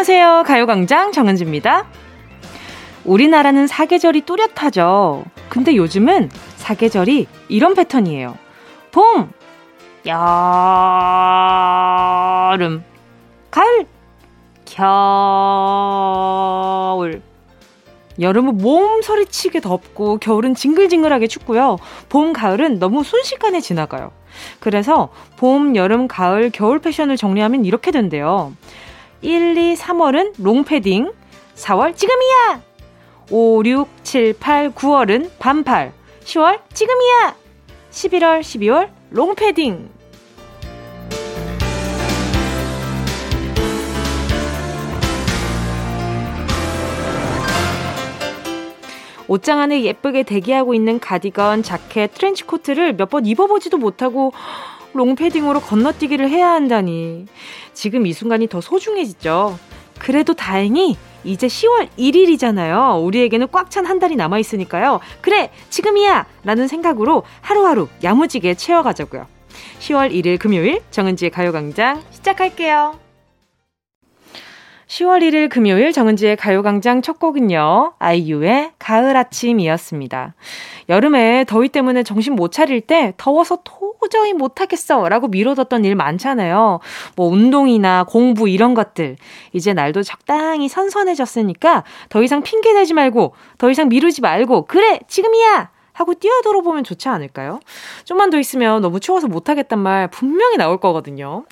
안녕하세요. 가요광장 정은지입니다. 우리나라는 사계절이 뚜렷하죠. 근데 요즘은 사계절이 이런 패턴이에요. 봄, 여름, 가을, 겨울. 여름은 몸서리치게 덥고 겨울은 징글징글하게 춥고요. 봄, 가을은 너무 순식간에 지나가요. 그래서 봄, 여름, 가을, 겨울 패션을 정리하면 이렇게 된대요. 1, 2, 3월은 롱패딩, 4월 지금이야! 5, 6, 7, 8, 9월은 반팔, 10월 지금이야! 11월, 12월 롱패딩. 옷장 안에 예쁘게 대기하고 있는 가디건, 자켓, 트렌치코트를 몇 번 입어보지도 못하고 롱패딩으로 건너뛰기를 해야 한다니. 지금 이 순간이 더 소중해지죠. 그래도 다행히 이제 10월 1일이잖아요. 우리에게는 꽉 찬 한 달이 남아있으니까요. 그래, 지금이야! 라는 생각으로 하루하루 야무지게 채워가자고요. 10월 1일 금요일 정은지의 가요광장 시작할게요. 10월 1일 금요일 정은지의 가요광장 첫 곡은요. 아이유의 가을 아침이었습니다. 여름에 더위 때문에 정신 못 차릴 때 더워서 도저히 못하겠어 라고 미뤄뒀던 일 많잖아요. 뭐 운동이나 공부 이런 것들. 이제 날도 적당히 선선해졌으니까 더 이상 핑계대지 말고 더 이상 미루지 말고 그래 지금이야 하고 뛰어들어 보면 좋지 않을까요? 좀만 더 있으면 너무 추워서 못하겠단 말 분명히 나올 거거든요.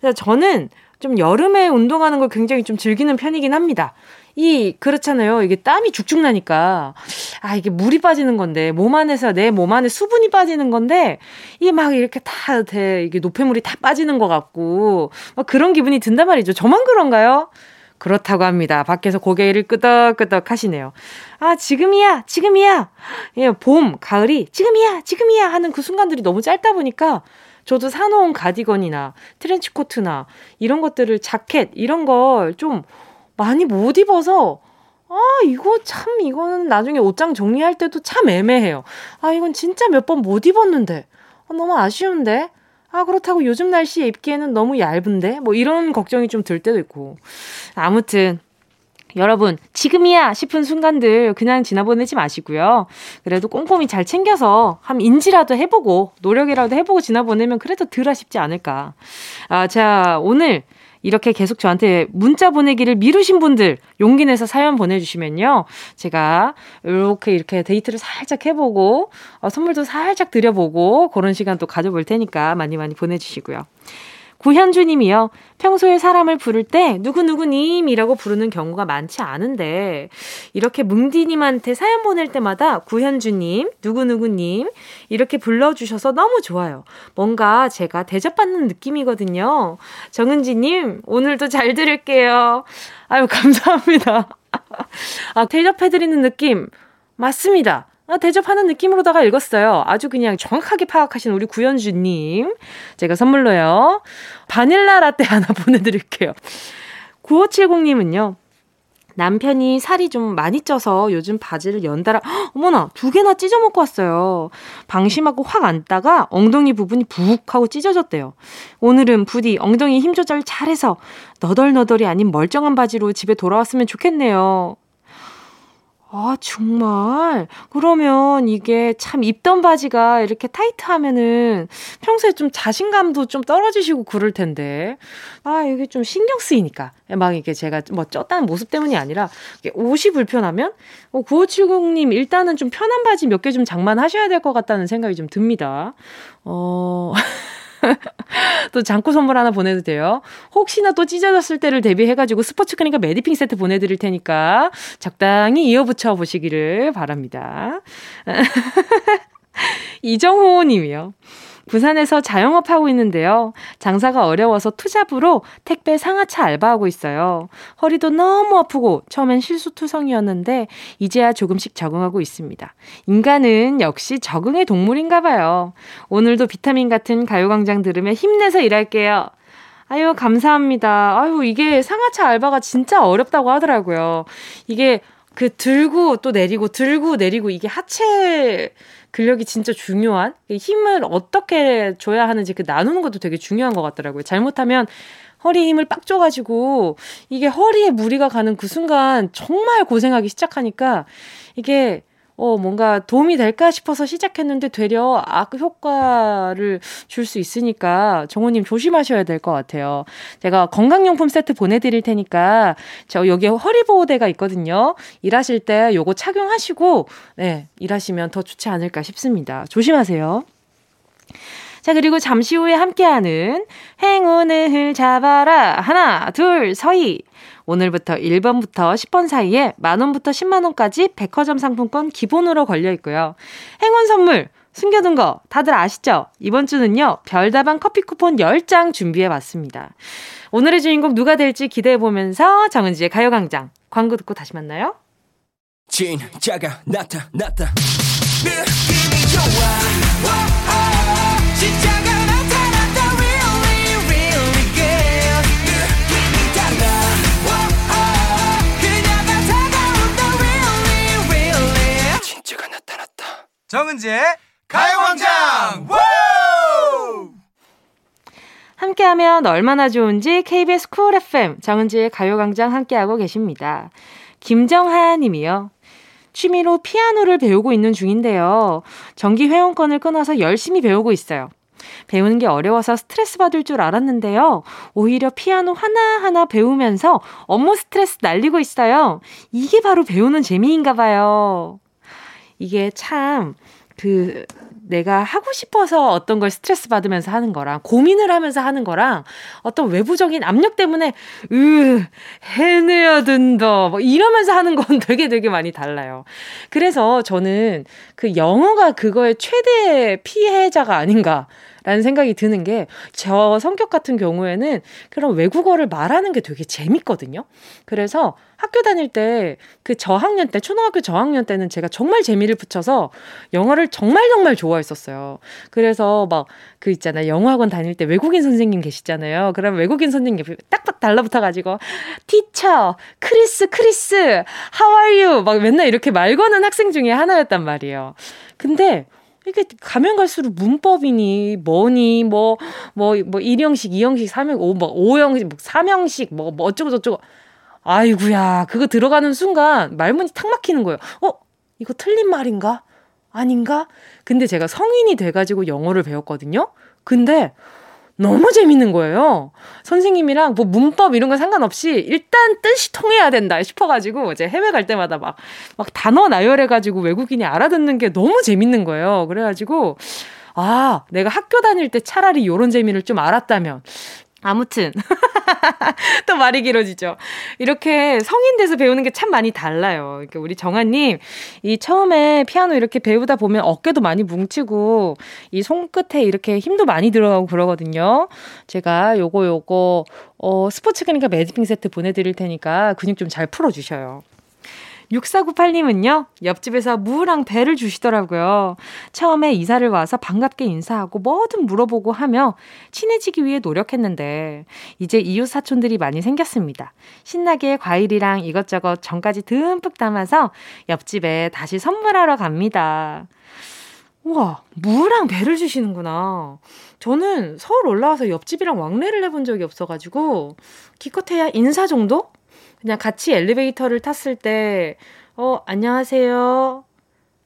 그래서 저는 좀 여름에 운동하는 걸 굉장히 좀 즐기는 편이긴 합니다. 이 그렇잖아요. 이게 땀이 죽죽 나니까 아 이게 물이 빠지는 건데 몸 안에서 내 몸 안에 수분이 빠지는 건데 이게 막 이렇게 다 돼, 이게 노폐물이 다 빠지는 것 같고 막 그런 기분이 든단 말이죠. 저만 그런가요? 그렇다고 합니다. 밖에서 고개를 끄덕끄덕 하시네요. 아, 지금이야, 지금이야. 예, 봄, 가을이 지금이야, 지금이야 하는 그 순간들이 너무 짧다 보니까 저도 사놓은 가디건이나 트렌치코트나 이런 것들을 자켓 이런 걸 좀 많이 못 입어서 아, 이거 참, 이거는 나중에 옷장 정리할 때도 참 애매해요. 아, 이건 진짜 몇 번 못 입었는데. 아, 너무 아쉬운데? 아, 그렇다고 요즘 날씨에 입기에는 너무 얇은데? 뭐 이런 걱정이 좀 들 때도 있고. 아무튼, 여러분, 지금이야 싶은 순간들 그냥 지나보내지 마시고요. 그래도 꼼꼼히 잘 챙겨서 한 인지라도 해보고, 노력이라도 해보고 지나보내면 그래도 덜 아쉽지 않을까. 아, 자, 오늘 이렇게 계속 저한테 문자 보내기를 미루신 분들 용기 내서 사연 보내주시면요. 제가 이렇게 이렇게 데이트를 살짝 해보고, 어, 선물도 살짝 드려보고, 그런 시간 또 가져볼 테니까 많이 많이 보내주시고요. 구현주님이요. 평소에 사람을 부를 때 누구누구님이라고 부르는 경우가 많지 않은데 이렇게 뭉디님한테 사연 보낼 때마다 구현주님, 누구누구님 이렇게 불러주셔서 너무 좋아요. 뭔가 제가 대접받는 느낌이거든요. 정은지님 오늘도 잘 들을게요. 아유 감사합니다. 아 대접해드리는 느낌 맞습니다. 아, 대접하는 느낌으로다가 읽었어요. 아주 그냥 정확하게 파악하신 우리 구현주님. 제가 선물로요. 바닐라 라떼 하나 보내드릴게요. 9570님은요. 남편이 살이 좀 많이 쪄서 요즘 바지를 연달아, 헉, 어머나, 두 개나 찢어 먹고 왔어요. 방심하고 확 앉다가 엉덩이 부분이 북 하고 찢어졌대요. 오늘은 부디 엉덩이 힘 조절 잘해서 너덜너덜이 아닌 멀쩡한 바지로 집에 돌아왔으면 좋겠네요. 아, 정말? 그러면 이게 참 입던 바지가 이렇게 타이트 하면은 평소에 좀 자신감도 좀 떨어지시고 그럴 텐데. 아, 이게 좀 신경 쓰이니까. 막 이게 제가 뭐 쪘다는 모습 때문이 아니라 옷이 불편하면 어, 9570님 일단은 좀 편한 바지 몇 개 좀 장만하셔야 될 것 같다는 생각이 좀 듭니다. 어. 또 장구 선물 하나 보내도 돼요. 혹시나 또 찢어졌을 때를 대비해가지고 스포츠 크니까 매디핑 세트 보내드릴 테니까 적당히 이어붙여 보시기를 바랍니다. 이정호 님이요. 부산에서 자영업하고 있는데요. 장사가 어려워서 투잡으로 택배 상하차 알바하고 있어요. 허리도 너무 아프고 처음엔 실수투성이었는데 이제야 조금씩 적응하고 있습니다. 인간은 역시 적응의 동물인가 봐요. 오늘도 비타민 같은 가요광장 들으며 힘내서 일할게요. 아유, 감사합니다. 아유, 이게 상하차 알바가 진짜 어렵다고 하더라고요. 이게 그 들고 또 내리고 들고 내리고 이게 하체 근력이 진짜 중요한 힘을 어떻게 줘야 하는지 그 나누는 것도 되게 중요한 것 같더라고요. 잘못하면 허리 힘을 빡 줘가지고 이게 허리에 무리가 가는 그 순간 정말 고생하기 시작하니까 이게 어, 뭔가 도움이 될까 싶어서 시작했는데 되려 악 효과를 줄 수 있으니까 정호님 조심하셔야 될 것 같아요. 제가 건강용품 세트 보내드릴 테니까 저 여기 허리보호대가 있거든요. 일하실 때 요거 착용하시고, 네, 일하시면 더 좋지 않을까 싶습니다. 조심하세요. 자, 그리고 잠시 후에 함께하는 행운을 잡아라. 하나, 둘, 서희. 오늘부터 1번부터 10번 사이에 만원부터 10만원까지 백화점 상품권 기본으로 걸려 있고요. 행운 선물, 숨겨둔 거 다들 아시죠? 이번 주는요, 별다방 커피 쿠폰 10장 준비해 봤습니다. 오늘의 주인공 누가 될지 기대해 보면서 정은지의 가요광장 광고 듣고 다시 만나요. 진짜가 나타났다. 느낌이 좋아. 정은지의 가요광장 함께하면 얼마나 좋은지 KBS 쿨 FM 정은지의 가요광장 함께하고 계십니다. 김정하 님이요. 취미로 피아노를 배우고 있는 중인데요. 정기 회원권을 끊어서 열심히 배우고 있어요. 배우는 게 어려워서 스트레스 받을 줄 알았는데요. 오히려 피아노 하나하나 배우면서 업무 스트레스 날리고 있어요. 이게 바로 배우는 재미인가 봐요. 이게 참, 그, 내가 하고 싶어서 어떤 걸 스트레스 받으면서 하는 거랑 고민을 하면서 하는 거랑 어떤 외부적인 압력 때문에 으 해내야 된다 뭐 이러면서 하는 건 되게 되게 많이 달라요. 그래서 저는 그 영어가 그거의 최대 피해자가 아닌가 라는 생각이 드는 게 저 성격 같은 경우에는 그런 외국어를 말하는 게 되게 재밌거든요. 그래서 학교 다닐 때 그 저학년 때 초등학교 저학년 때는 제가 정말 재미를 붙여서 영어를 정말 정말 좋아했었어요. 그래서 막 그 있잖아요. 영어학원 다닐 때 외국인 선생님 계시잖아요. 그럼 외국인 선생님 딱딱 달라붙어 가지고 teacher, 크리스, 크리스, how are 막 맨날 이렇게 말 거는 학생 중에 하나였단 말이에요. 근데 이게 가면 갈수록 문법이니 뭐니 뭐뭐뭐 1형식, 2형식, 3형, 5, 뭐 5형식, 뭐 3형식 뭐, 뭐 어쩌고 저쩌고 아이구야 그거 들어가는 순간 말문이 탁 막히는 거예요. 어 이거 틀린 말인가? 아닌가? 근데 제가 성인이 돼가지고 영어를 배웠거든요. 근데 너무 재밌는 거예요. 선생님이랑 뭐 문법 이런 거 상관없이 일단 뜻이 통해야 된다 싶어가지고 이제 해외 갈 때마다 막, 막 단어 나열해가지고 외국인이 알아듣는 게 너무 재밌는 거예요. 그래가지고, 아, 내가 학교 다닐 때 차라리 요런 재미를 좀 알았다면 아무튼 또 말이 길어지죠. 이렇게 성인 돼서 배우는 게 참 많이 달라요. 그러니까 우리 정아님 이 처음에 피아노 이렇게 배우다 보면 어깨도 많이 뭉치고 이 손끝에 이렇게 힘도 많이 들어가고 그러거든요. 제가 요거 요거 어 스포츠 그러니까 매디핑 세트 보내드릴 테니까 근육 좀 잘 풀어주셔요. 6498님은요, 옆집에서 무랑 배를 주시더라고요. 처음에 이사를 와서 반갑게 인사하고 뭐든 물어보고 하며 친해지기 위해 노력했는데, 이제 이웃 사촌들이 많이 생겼습니다. 신나게 과일이랑 이것저것 전까지 듬뿍 담아서 옆집에 다시 선물하러 갑니다. 우와, 무랑 배를 주시는구나. 저는 서울 올라와서 옆집이랑 왕래를 해본 적이 없어가지고, 기껏해야 인사 정도? 그냥 같이 엘리베이터를 tas을 때, 어, 안녕하세요.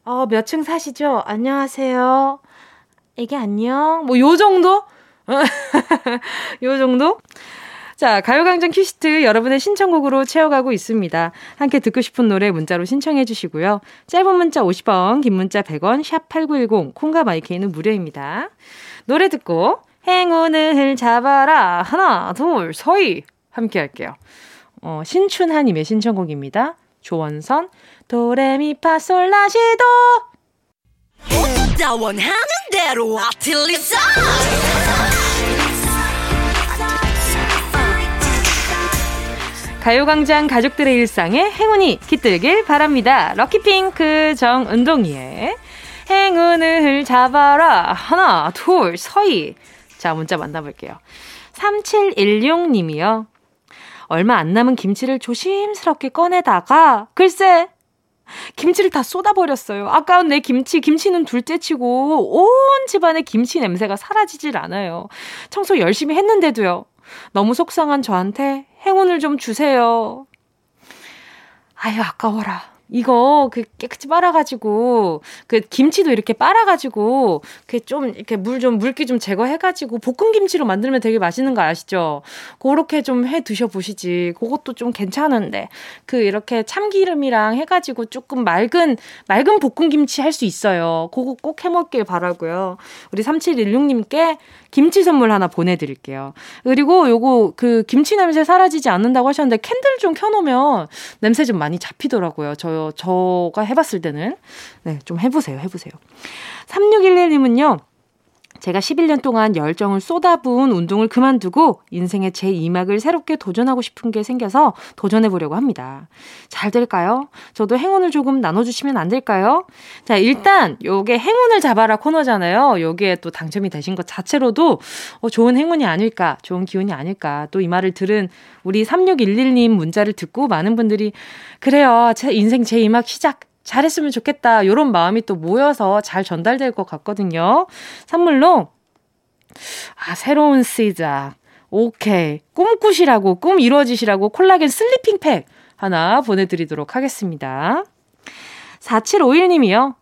어, 몇 층 사시죠? 안녕하세요. 이게 안녕? 뭐, 요 정도? 요 정도? 자, 가요광장 퀴시트 여러분의 신청곡으로 채워가고 있습니다. 함께 듣고 싶은 노래 문자로 신청해 주시고요. 짧은 문자 50원, 긴 문자 100원, 샵 8910, 콩과 마이케이는 무료입니다. 노래 듣고 행운을 잡아라. 하나, 둘, 서희. 함께 할게요. 어, 신춘하님의 신청곡입니다. 조원선, 도레미파솔라시도! 원하는 대로 아틀리사! 가요광장 가족들의 일상에 행운이 깃들길 바랍니다. 럭키핑크 정은동이의 행운을 잡아라. 하나, 둘, 서희. 자, 문자 만나볼게요. 3716님이요. 얼마 안 남은 김치를 조심스럽게 꺼내다가 글쎄 김치를 다 쏟아버렸어요. 아까운 내 김치, 김치는 둘째 치고 온 집안의 김치 냄새가 사라지질 않아요. 청소 열심히 했는데도요. 너무 속상한 저한테 행운을 좀 주세요. 아유, 아까워라. 이거 그 깨끗이 빨아가지고 그 김치도 이렇게 빨아가지고 그 좀 이렇게 물 좀 물기 좀 제거해가지고 볶음 김치로 만들면 되게 맛있는 거 아시죠? 그렇게 좀 해 드셔 보시지. 그것도 좀 괜찮은데 그 이렇게 참기름이랑 해가지고 조금 맑은 맑은 볶음 김치 할 수 있어요. 그거 꼭 해먹길 바라고요. 우리 3716님께 김치 선물 하나 보내드릴게요. 그리고 요거 그 김치 냄새 사라지지 않는다고 하셨는데 캔들 좀 켜놓으면 냄새 좀 많이 잡히더라고요. 저, 저가 해봤을 때는. 네, 좀 해보세요. 해보세요. 3611님은요. 제가 11년 동안 열정을 쏟아부은 운동을 그만두고 인생의 제 2막을 새롭게 도전하고 싶은 게 생겨서 도전해 보려고 합니다. 잘 될까요? 저도 행운을 조금 나눠주시면 안 될까요? 자, 일단 요게 행운을 잡아라 코너잖아요. 여기에 또 당첨이 되신 것 자체로도 어, 좋은 행운이 아닐까, 좋은 기운이 아닐까. 또 이 말을 들은 우리 3611님 문자를 듣고 많은 분들이 그래요. 제 인생 제 2막 시작 잘했으면 좋겠다. 요런 마음이 또 모여서 잘 전달될 것 같거든요. 선물로, 아, 새로운 시작. 오케이. 꿈꾸시라고, 꿈 이루어지시라고 콜라겐 sleeping 팩 하나 보내드리도록 하겠습니다. 4751님이요.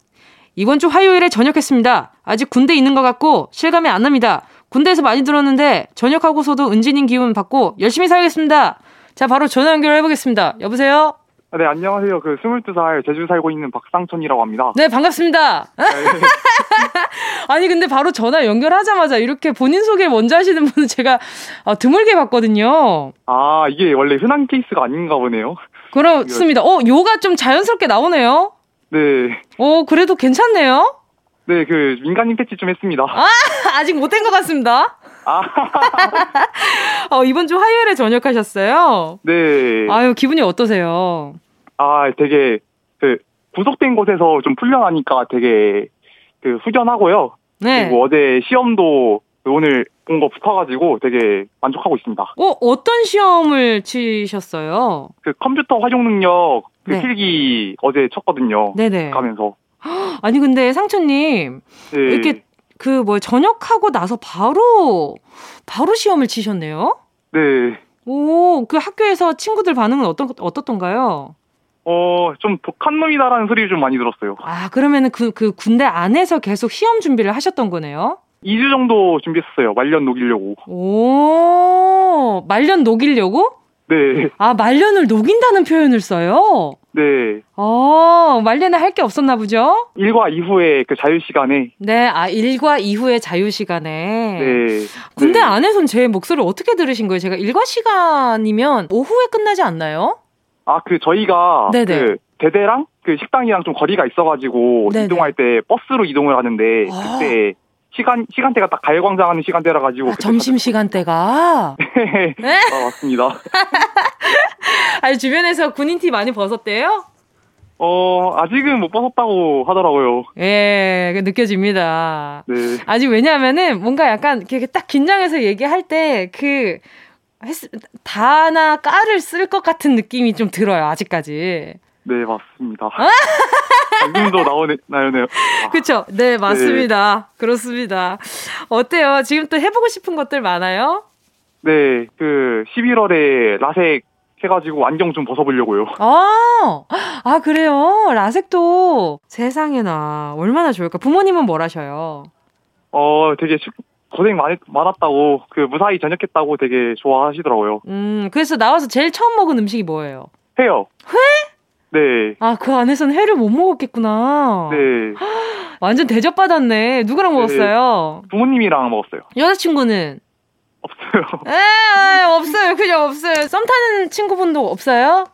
이번 주 화요일에 전역했습니다. 아직 군대 있는 것 같고 실감이 안 납니다. 군대에서 많이 들었는데 전역하고서도 은지 님 기운 받고 열심히 살겠습니다. 자, 바로 전화 연결해 보겠습니다. 여보세요? 네, 안녕하세요. 그 22살 제주 살고 있는 박상천이라고 합니다. 네, 반갑습니다. 네. 아니, 근데 바로 전화 연결하자마자 이렇게 본인 소개를 먼저 하시는 분은 제가 어, 드물게 봤거든요. 아, 이게 원래 흔한 케이스가 아닌가 보네요. 그렇습니다. 어, 요가 좀 자연스럽게 나오네요. 네. 어, 그래도 괜찮네요. 네, 그 민간인 패치 좀 했습니다. 아, 아직 못 된 것 같습니다. 아. 어, 이번 주 화요일에 전역하셨어요? 네. 아유, 기분이 어떠세요? 아, 되게, 그, 구속된 곳에서 좀 풀려나니까 되게, 그, 후련하고요. 네. 그리고 어제 시험도 오늘 본 거 붙어가지고 되게 만족하고 있습니다. 어, 어떤 시험을 치셨어요? 그 컴퓨터 활용 능력 그 네. 필기 어제 쳤거든요. 네네. 가면서. 아니, 근데 상처님. 네. 이렇게 그 뭐 전역하고 나서 바로, 바로 시험을 치셨네요? 네. 오, 그 학교에서 친구들 반응은 어떤, 어떻던가요? 어, 좀 독한 놈이다라는 소리 좀 많이 들었어요. 아, 그러면은 그, 그 군대 안에서 계속 시험 준비를 하셨던 거네요? 2주 정도 준비했어요. 말년 녹이려고. 오, 말년 녹이려고? 네. 아, 말년을 녹인다는 표현을 써요? 네. 어, 말년에 할 게 없었나 보죠? 일과 이후에 그 자유 시간에. 네, 아, 일과 이후에 자유 시간에. 네. 군대 네. 안에선 제 목소리를 어떻게 들으신 거예요? 제가 일과 시간이면 오후에 끝나지 않나요? 아, 그 저희가 네네. 그 대대랑 그 식당이랑 좀 거리가 있어가지고 네네. 이동할 때 버스로 이동을 하는데 아. 그때 시간 시간대가 딱 가요광장 하는 시간대라 가지고 아, 점심 시간대가 네, 네? 아, 맞습니다. 아니 주변에서 군인 티 많이 벗었대요? 어 아직은 못 벗었다고 하더라고요. 예, 느껴집니다. 네. 아직 왜냐하면은 뭔가 약간 이렇게 딱 긴장해서 얘기할 때 그 다나 까를 쓸 것 같은 느낌이 좀 들어요, 아직까지. 네, 맞습니다. 지금도 나오네요. 아. 그쵸? 네, 맞습니다. 네. 그렇습니다. 어때요? 지금 또 해보고 싶은 것들 많아요? 네, 그 11월에 라섹 해가지고 안경 좀 벗어보려고요. 아, 아 그래요? 라섹도 세상에나 얼마나 좋을까? 부모님은 뭘 하셔요? 어, 되게 고생 많이, 많았다고, 그 무사히 전역했다고 되게 좋아하시더라고요. 음, 그래서 나와서 제일 처음 먹은 음식이 뭐예요? 회요. 회? 네. 아, 그 안에서는 회를 못 먹었겠구나. 네. 완전 대접받았네. 누구랑 네. 먹었어요? 부모님이랑 먹었어요. 여자친구는? 없어요. 에, 없어요. 그냥 없어요. 썸 타는 친구분도 없어요?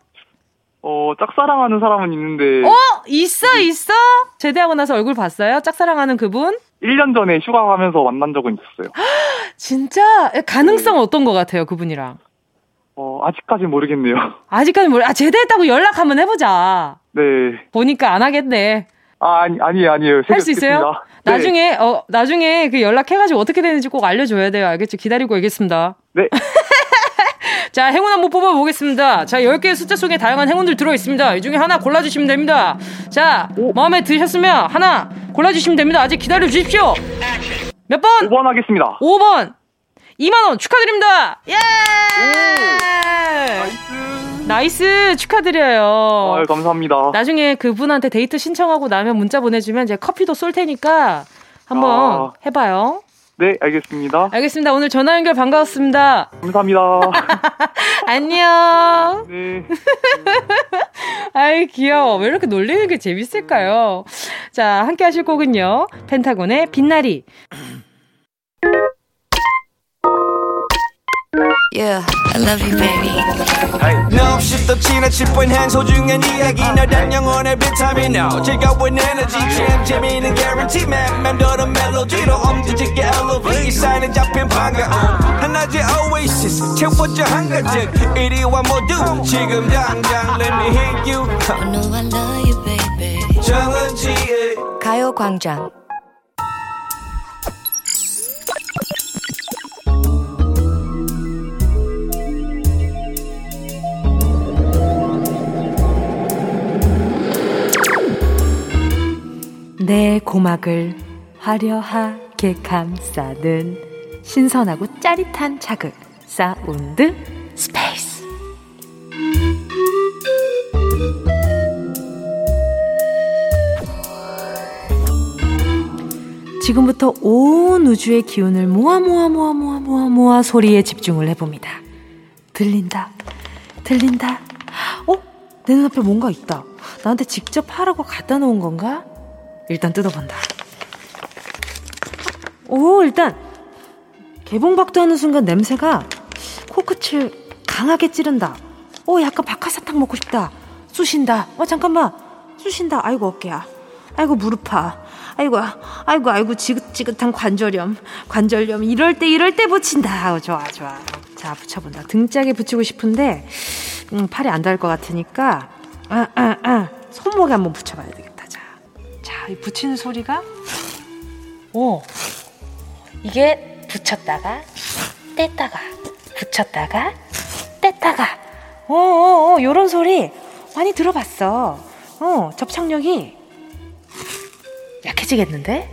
어, 짝사랑하는 사람은 있는데. 어? 있어, 있어? 제대하고 나서 얼굴 봤어요? 짝사랑하는 그분? 1년 전에 휴가 가면서 만난 적은 있었어요. 진짜? 가능성 네. 어떤 것 같아요, 그분이랑? 어, 아직까지 모르겠네요. 아직까지 모르, 아, 제대했다고 연락 한번 해보자. 네. 보니까 안 하겠네. 아, 아니, 아니에요, 아니에요. 할 수 있어요? 네. 나중에, 어, 나중에 그 연락해가지고 어떻게 되는지 꼭 알려줘야 돼요. 알겠죠? 기다리고 있겠습니다. 네. 자, 행운 한번 뽑아보겠습니다. 자, 10개의 숫자 속에 다양한 행운들 들어있습니다. 이 중에 하나 골라주시면 됩니다. 자, 오. 마음에 드셨으면 하나 골라주시면 됩니다. 아직 기다려 주십시오. 몇 번? 5번 하겠습니다. 5번. 2만원 축하드립니다. 예! Nice. Nice 축하드려요. 아, 감사합니다. 나중에 그분한테 데이트 신청하고 나면 문자 보내주면 제가 커피도 쏠 테니까 한번 아. 해봐요. 네, 알겠습니다. 알겠습니다. 오늘 전화 연결 반가웠습니다. 감사합니다. 안녕. 네. 아이, 귀여워. 왜 이렇게 놀리는 게 재밌을까요? 자, 함께 하실 곡은요. 펜타곤의 빛나리. Yeah, I love you, baby. No, 없이 또 지나칠 뻔한 소중한 이야기. 너란 영혼의 비타민. No 즐거운 에너지. 참 재미있는 guarantee. man 맘대로 멜로디로 엄지짓게 elevate 사인에 잡힌 반가움 하나의 oasis. 채워져 한가득. 이리와 모두. 지금 당장 let me hit you. I know I love you, baby. 정은지의 내 고막을 화려하게 감싸는 신선하고 짜릿한 자극 Sound Space 지금부터 온 우주의 기운을 모아 모아 모아 모아 모아 모아 소리에 집중을 해봅니다. 들린다. 들린다. 어? 내 눈앞에 뭔가 있다. 나한테 직접 하라고 갖다 놓은 건가? 일단 뜯어본다. 오, 일단 개봉박도 하는 순간 냄새가 코끝을 강하게 찌른다. 오, 약간 박하사탕 먹고 싶다. 쑤신다. 어, 잠깐만. 쑤신다. 아이고, 어깨야. 아이고, 무릎아. 아이고, 아이고, 아이고, 지긋지긋한 관절염. 관절염. 이럴 때, 이럴 때 붙인다. 어, 좋아, 좋아. 자, 붙여본다. 등짝에 붙이고 싶은데, 음, 팔이 안 닿을 것 같으니까, 아, 아, 아. 손목에 한번 붙여봐야. 이 붙이는 소리가? 오. 이게 붙였다가 뗐다가 붙였다가 뗐다가. 어어어 요런 소리 많이 들어봤어. 어 접착력이 약해지겠는데?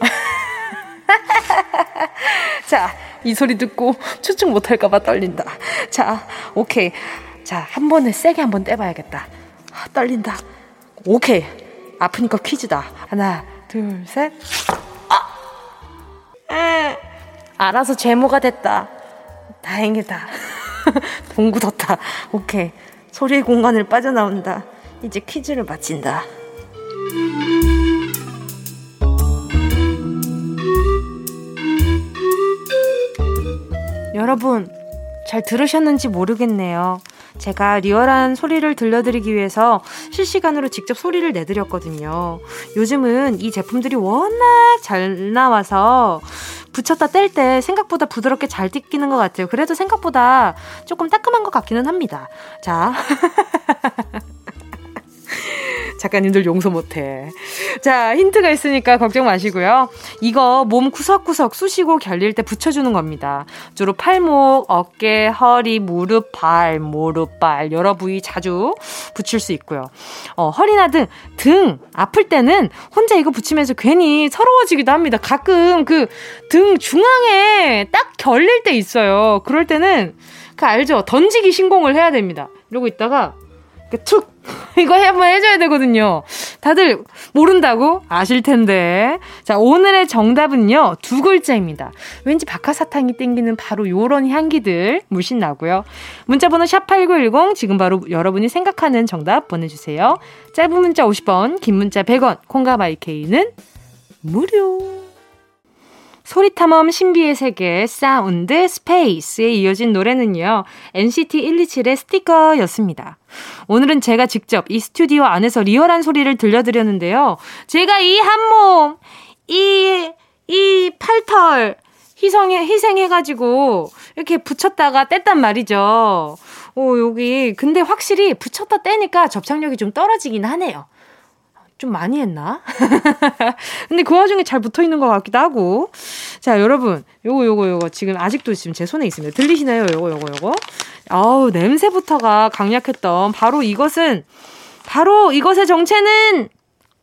자 이 소리 듣고 추측 못할까봐 떨린다. 자 오케이. 자 한 번에 세게 한 번 떼봐야겠다. 아, 떨린다. 오케이 아프니까 퀴즈다. 하나, 둘, 셋. 아! 에, 알아서 제모가 됐다. 다행이다. 돈 굳었다. 오케이. 소리의 공간을 빠져나온다. 이제 퀴즈를 마친다. 여러분, 잘 들으셨는지 모르겠네요. 제가 리얼한 소리를 들려드리기 위해서 실시간으로 직접 소리를 내드렸거든요. 요즘은 이 제품들이 워낙 잘 나와서 붙였다 뗄 때 생각보다 부드럽게 잘 뜯기는 것 같아요. 그래도 생각보다 조금 따끔한 것 같기는 합니다. 자. 작가님들 용서 못해. 자, 힌트가 있으니까 걱정 마시고요. 이거 몸 구석구석 쑤시고 결릴 때 붙여주는 겁니다. 주로 팔목, 어깨, 허리, 무릎, 발, 무릎, 발 여러 부위 자주 붙일 수 있고요. 어, 허리나 등, 등 아플 때는 혼자 이거 붙이면서 괜히 서러워지기도 합니다. 가끔 그 등 중앙에 딱 결릴 때 있어요. 그럴 때는 그 알죠? 던지기 신공을 해야 됩니다. 이러고 있다가 툭! 이거 한번 해줘야 되거든요. 다들 모른다고 아실 텐데. 자, 오늘의 정답은요, 두 글자입니다. 왠지 박하사탕이 땡기는 바로 요런 향기들 물씬 나고요. 문자번호 샵8910, 지금 바로 여러분이 생각하는 정답 보내주세요. 짧은 문자 50원, 긴 문자 100원, 콩과 마이케이는 무료. 소리탐험 신비의 세계 Sound Space에 이어진 노래는요. NCT 127의 스티커였습니다. 오늘은 제가 직접 이 스튜디오 안에서 리얼한 소리를 들려드렸는데요. 제가 이 한몸, 이, 이 팔털, 희생해, 희생해가지고 이렇게 붙였다가 뗐단 말이죠. 오, 여기. 근데 확실히 붙였다 떼니까 접착력이 좀 떨어지긴 하네요. 좀 많이 했나? 근데 그 와중에 잘 붙어 있는 것 같기도 하고. 자, 여러분. 요거, 요거, 요거. 지금 아직도 지금 제 손에 있습니다. 들리시나요? 요거, 요거, 요거. 아우, 냄새부터가 강력했던 바로 이것은, 바로 이것의 정체는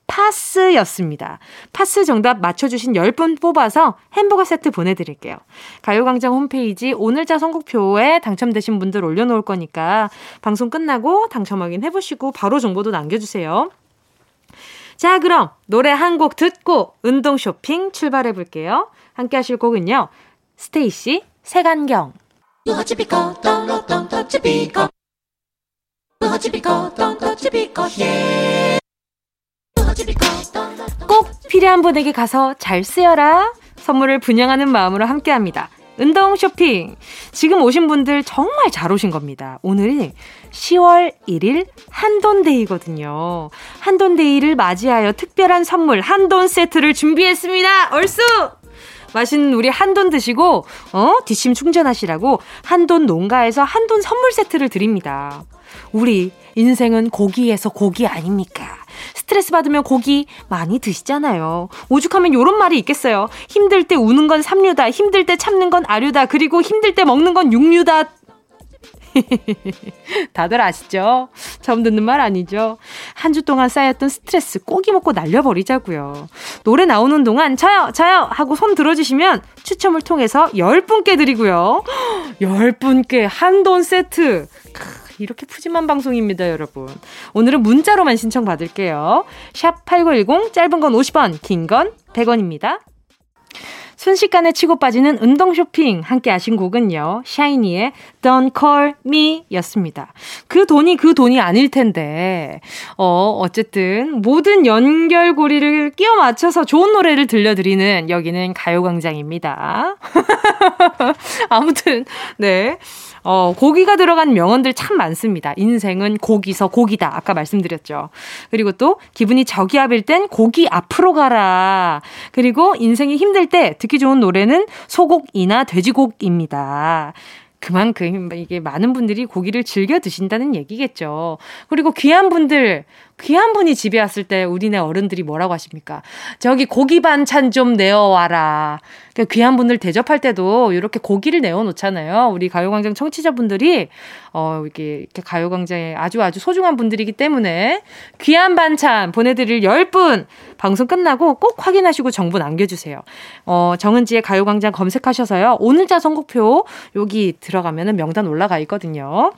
파스였습니다. 파스 정답 맞춰주신 10분 뽑아서 햄버거 세트 보내드릴게요. 가요광장 홈페이지 오늘자 선곡표에 당첨되신 분들 올려놓을 거니까 방송 끝나고 당첨 확인 해보시고 바로 정보도 남겨주세요. 자, 그럼 노래 한 곡 듣고 운동 쇼핑 출발해 볼게요. 함께 하실 곡은요. 스테이시 색안경. 꼭 필요한 분에게 가서 잘 쓰여라. 선물을 분양하는 마음으로 함께 합니다. 운동 쇼핑. 지금 오신 분들 정말 잘 오신 겁니다. 오늘이 10월 1일 한돈데이거든요. 한돈데이를 맞이하여 특별한 선물 한돈 세트를 준비했습니다. 얼쑤! 맛있는 우리 한돈 드시고, 어? 뒷심 충전하시라고 한돈 농가에서 한돈 선물 세트를 드립니다. 우리 인생은 고기에서 고기 아닙니까? 스트레스 받으면 고기 많이 드시잖아요. 오죽하면 요런 말이 있겠어요. 힘들 때 우는 건 삼류다. 힘들 때 참는 건 아류다. 그리고 힘들 때 먹는 건 육류다. 다들 아시죠? 처음 듣는 말 아니죠? 한 주 동안 쌓였던 스트레스 꼬기 먹고 날려버리자고요. 노래 나오는 동안 저요, 저요! 하고 손 들어주시면 추첨을 통해서 10분께 드리고요. 10분께 한 돈 세트. 이렇게 푸짐한 방송입니다, 여러분. 오늘은 문자로만 신청 받을게요. 샵 8910, 짧은 건 50원, 긴 건 100원입니다. 순식간에 치고 빠지는 운동 쇼핑 함께 하신 곡은요. 샤이니의 Don't Call Me 였습니다. 그 돈이 그 돈이 아닐 텐데, 어, 어쨌든 모든 연결고리를 끼워 맞춰서 좋은 노래를 들려드리는 여기는 가요광장입니다. 아무튼, 네. 어, 고기가 들어간 명언들 참 많습니다. 인생은 고기서 고기다. 아까 말씀드렸죠. 그리고 또 기분이 저기압일 땐 고기 앞으로 가라. 그리고 인생이 힘들 때 듣기 좋은 노래는 소곡이나 돼지곡입니다. 그만큼 이게 많은 분들이 고기를 즐겨 드신다는 얘기겠죠. 그리고 귀한 분들, 귀한 분이 집에 왔을 때 우리네 어른들이 뭐라고 하십니까? 저기 고기 반찬 좀 내어와라. 그 귀한 분들 대접할 때도 이렇게 고기를 내어놓잖아요. 우리 가요광장 청취자분들이, 어, 이렇게, 이렇게 가요광장에 아주 아주 소중한 분들이기 때문에 귀한 반찬 보내드릴 10분 방송 끝나고 꼭 확인하시고 정보 남겨주세요. 어, 정은지의 가요광장 검색하셔서요. 오늘자 선곡표 여기 들어가면 명단 올라가 있거든요.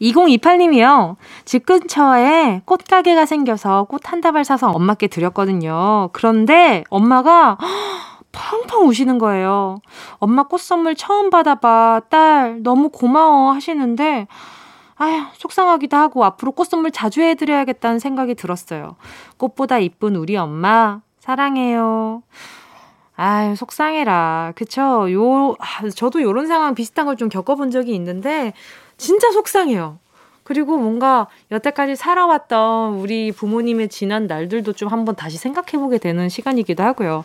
2028님이요. 집 근처에 꽃가게가 생겨서 꽃 한 다발 사서 엄마께 드렸거든요. 그런데 엄마가 펑펑 우시는 거예요. 엄마 꽃 선물 처음 받아봐. 딸, 너무 고마워 하시는데, 아휴, 속상하기도 하고 앞으로 꽃 선물 자주 해드려야겠다는 생각이 들었어요. 꽃보다 이쁜 우리 엄마, 사랑해요. 아유, 속상해라. 그쵸? 요, 아, 저도 요런 상황 비슷한 걸 좀 겪어본 적이 있는데, 진짜 속상해요. 그리고 뭔가 여태까지 살아왔던 우리 부모님의 지난 날들도 좀 한번 다시 생각해보게 되는 시간이기도 하고요.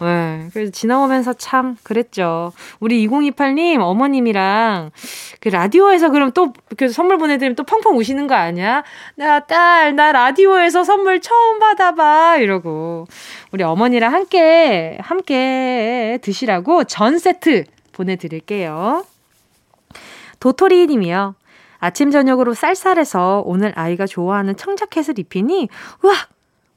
네, 그래서 지나오면서 참 그랬죠. 우리 2028님 어머님이랑 그 라디오에서 그럼 또 그 선물 보내드리면 또 펑펑 우시는 거 아니야? 나 딸, 나 라디오에서 선물 처음 받아봐. 이러고. 우리 어머니랑 함께, 함께 드시라고 전 세트 보내드릴게요. 도토리 님이요. 아침 저녁으로 쌀쌀해서 오늘 아이가 좋아하는 청자켓을 입히니 우와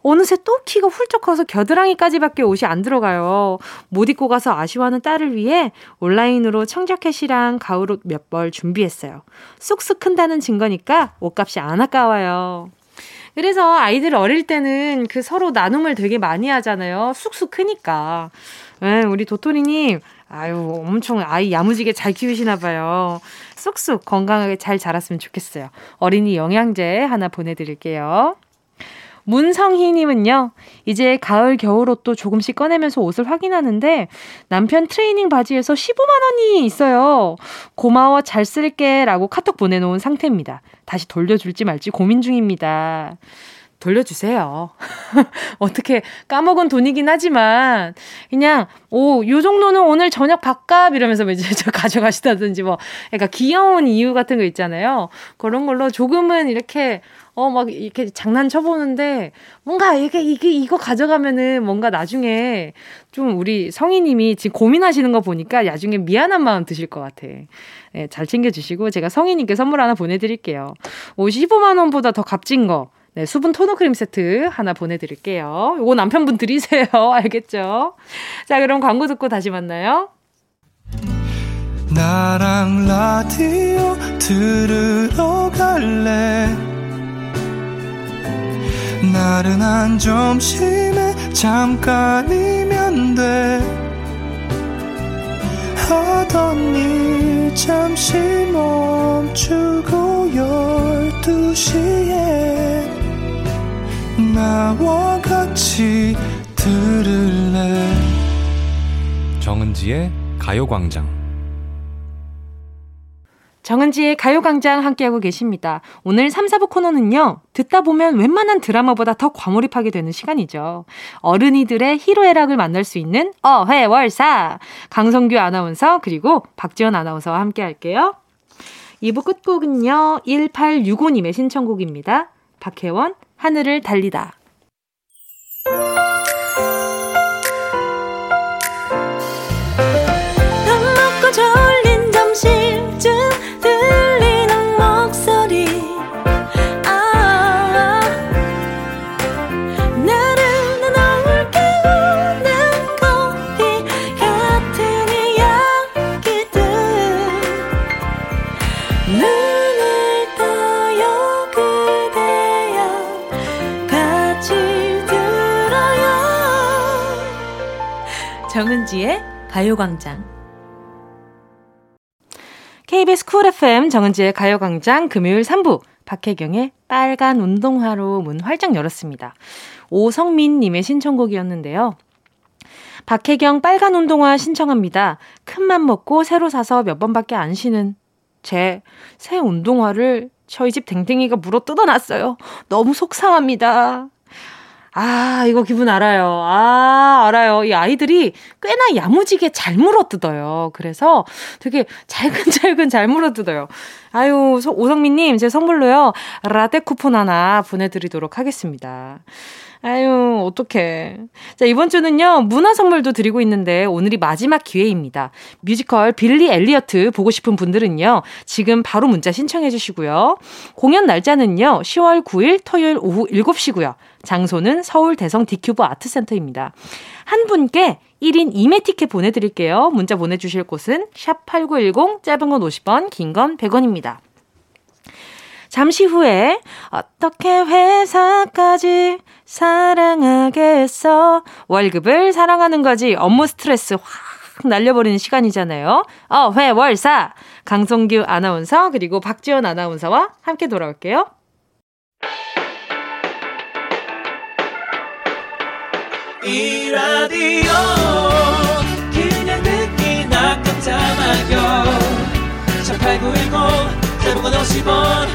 어느새 또 키가 훌쩍 커서 겨드랑이까지밖에 옷이 안 들어가요. 못 입고 가서 아쉬워하는 딸을 위해 온라인으로 청자켓이랑 가을옷 몇 벌 준비했어요. 쑥쑥 큰다는 증거니까 옷값이 안 아까워요. 그래서 아이들 어릴 때는 그 서로 나눔을 되게 많이 하잖아요. 쑥쑥 크니까. 네, 우리 도토리님, 아유, 엄청 아이 야무지게 잘 키우시나 봐요. 쑥쑥 건강하게 잘 자랐으면 좋겠어요. 어린이 영양제 하나 보내드릴게요. 문성희님은요, 이제 가을, 겨울 옷도 조금씩 꺼내면서 옷을 확인하는데, 남편 트레이닝 바지에서 15만원이 있어요. 고마워, 잘 쓸게. 라고 카톡 보내놓은 상태입니다. 다시 돌려줄지 말지 고민 중입니다. 돌려주세요. 어떻게 까먹은 돈이긴 하지만 그냥 오, 요 정도는 오늘 저녁 밥값 이러면서 이제 저 가져가시다든지 뭐 그러니까 귀여운 이유 같은 거 있잖아요. 그런 걸로 조금은 이렇게 어, 막 이렇게 장난쳐 보는데 뭔가 이게 이게 이거 가져가면은 뭔가 나중에 좀 우리 성희님이 지금 고민하시는 거 보니까 나중에 미안한 마음 드실 것 같아. 네, 잘 챙겨주시고 제가 성희님께 선물 하나 보내드릴게요. 55만 원보다 더 값진 거. 네, 수분 토너 크림 세트 하나 보내드릴게요. 요거 남편분 드리세요. 알겠죠? 자, 그럼 광고 듣고 다시 만나요. 나랑 라디오 들으러 갈래. 나른한 점심에 잠깐이면 돼. 하던 일 잠시 멈추고 열두 시에 나와 같이 들을래 정은지의 가요광장 정은지의 가요광장 함께하고 계십니다. 오늘 3, 4부 코너는요, 듣다 보면 웬만한 드라마보다 더 과몰입하게 되는 시간이죠. 어른이들의 희로애락을 만날 수 있는 어회월사! 강성규 아나운서, 그리고 박지원 아나운서와 함께 할게요. 2부 끝곡은요, 1865님의 신청곡입니다. 박혜원, 하늘을 달리다. 정은지의 가요광장. KBS 쿨 FM 정은지의 가요광장 금요일 3부 박혜경의 빨간 운동화로 문 활짝 열었습니다. 오성민님의 신청곡이었는데요. 박혜경 빨간 운동화 신청합니다. 큰맘 먹고 새로 사서 몇 번밖에 안 신은 제 새 운동화를 저희 집 댕댕이가 물어 뜯어놨어요. 너무 속상합니다. 아, 이거 기분 알아요. 아, 알아요. 이 아이들이 꽤나 야무지게 잘 물어뜯어요. 그래서 되게 잘근잘근 잘 물어뜯어요. 아유, 오성민님, 제 선물로요, 라떼 쿠폰 하나 보내드리도록 하겠습니다. 아유, 어떡해. 자, 이번 주는요, 문화 선물도 드리고 있는데, 오늘이 마지막 기회입니다. 뮤지컬 빌리 엘리어트 보고 싶은 분들은요, 지금 바로 문자 신청해 주시고요. 공연 날짜는요, 10월 9일 토요일 오후 7시고요. 장소는 서울 대성 디큐브 아트센터입니다. 한 분께 1인 2매 티켓 보내드릴게요. 문자 보내주실 곳은 샵8910, 짧은 건 50원, 긴 건 100원입니다. 잠시 후에 어떻게 회사까지 사랑하겠어? 월급을 사랑하는 거지. 업무 스트레스 확 날려버리는 시간이잖아요. 어, 회 월 사. 강성규 아나운서 그리고 박지원 아나운서와 함께 돌아올게요. 이 라디오 그냥 듣기나 깜짝마요. 18910 대목원 50원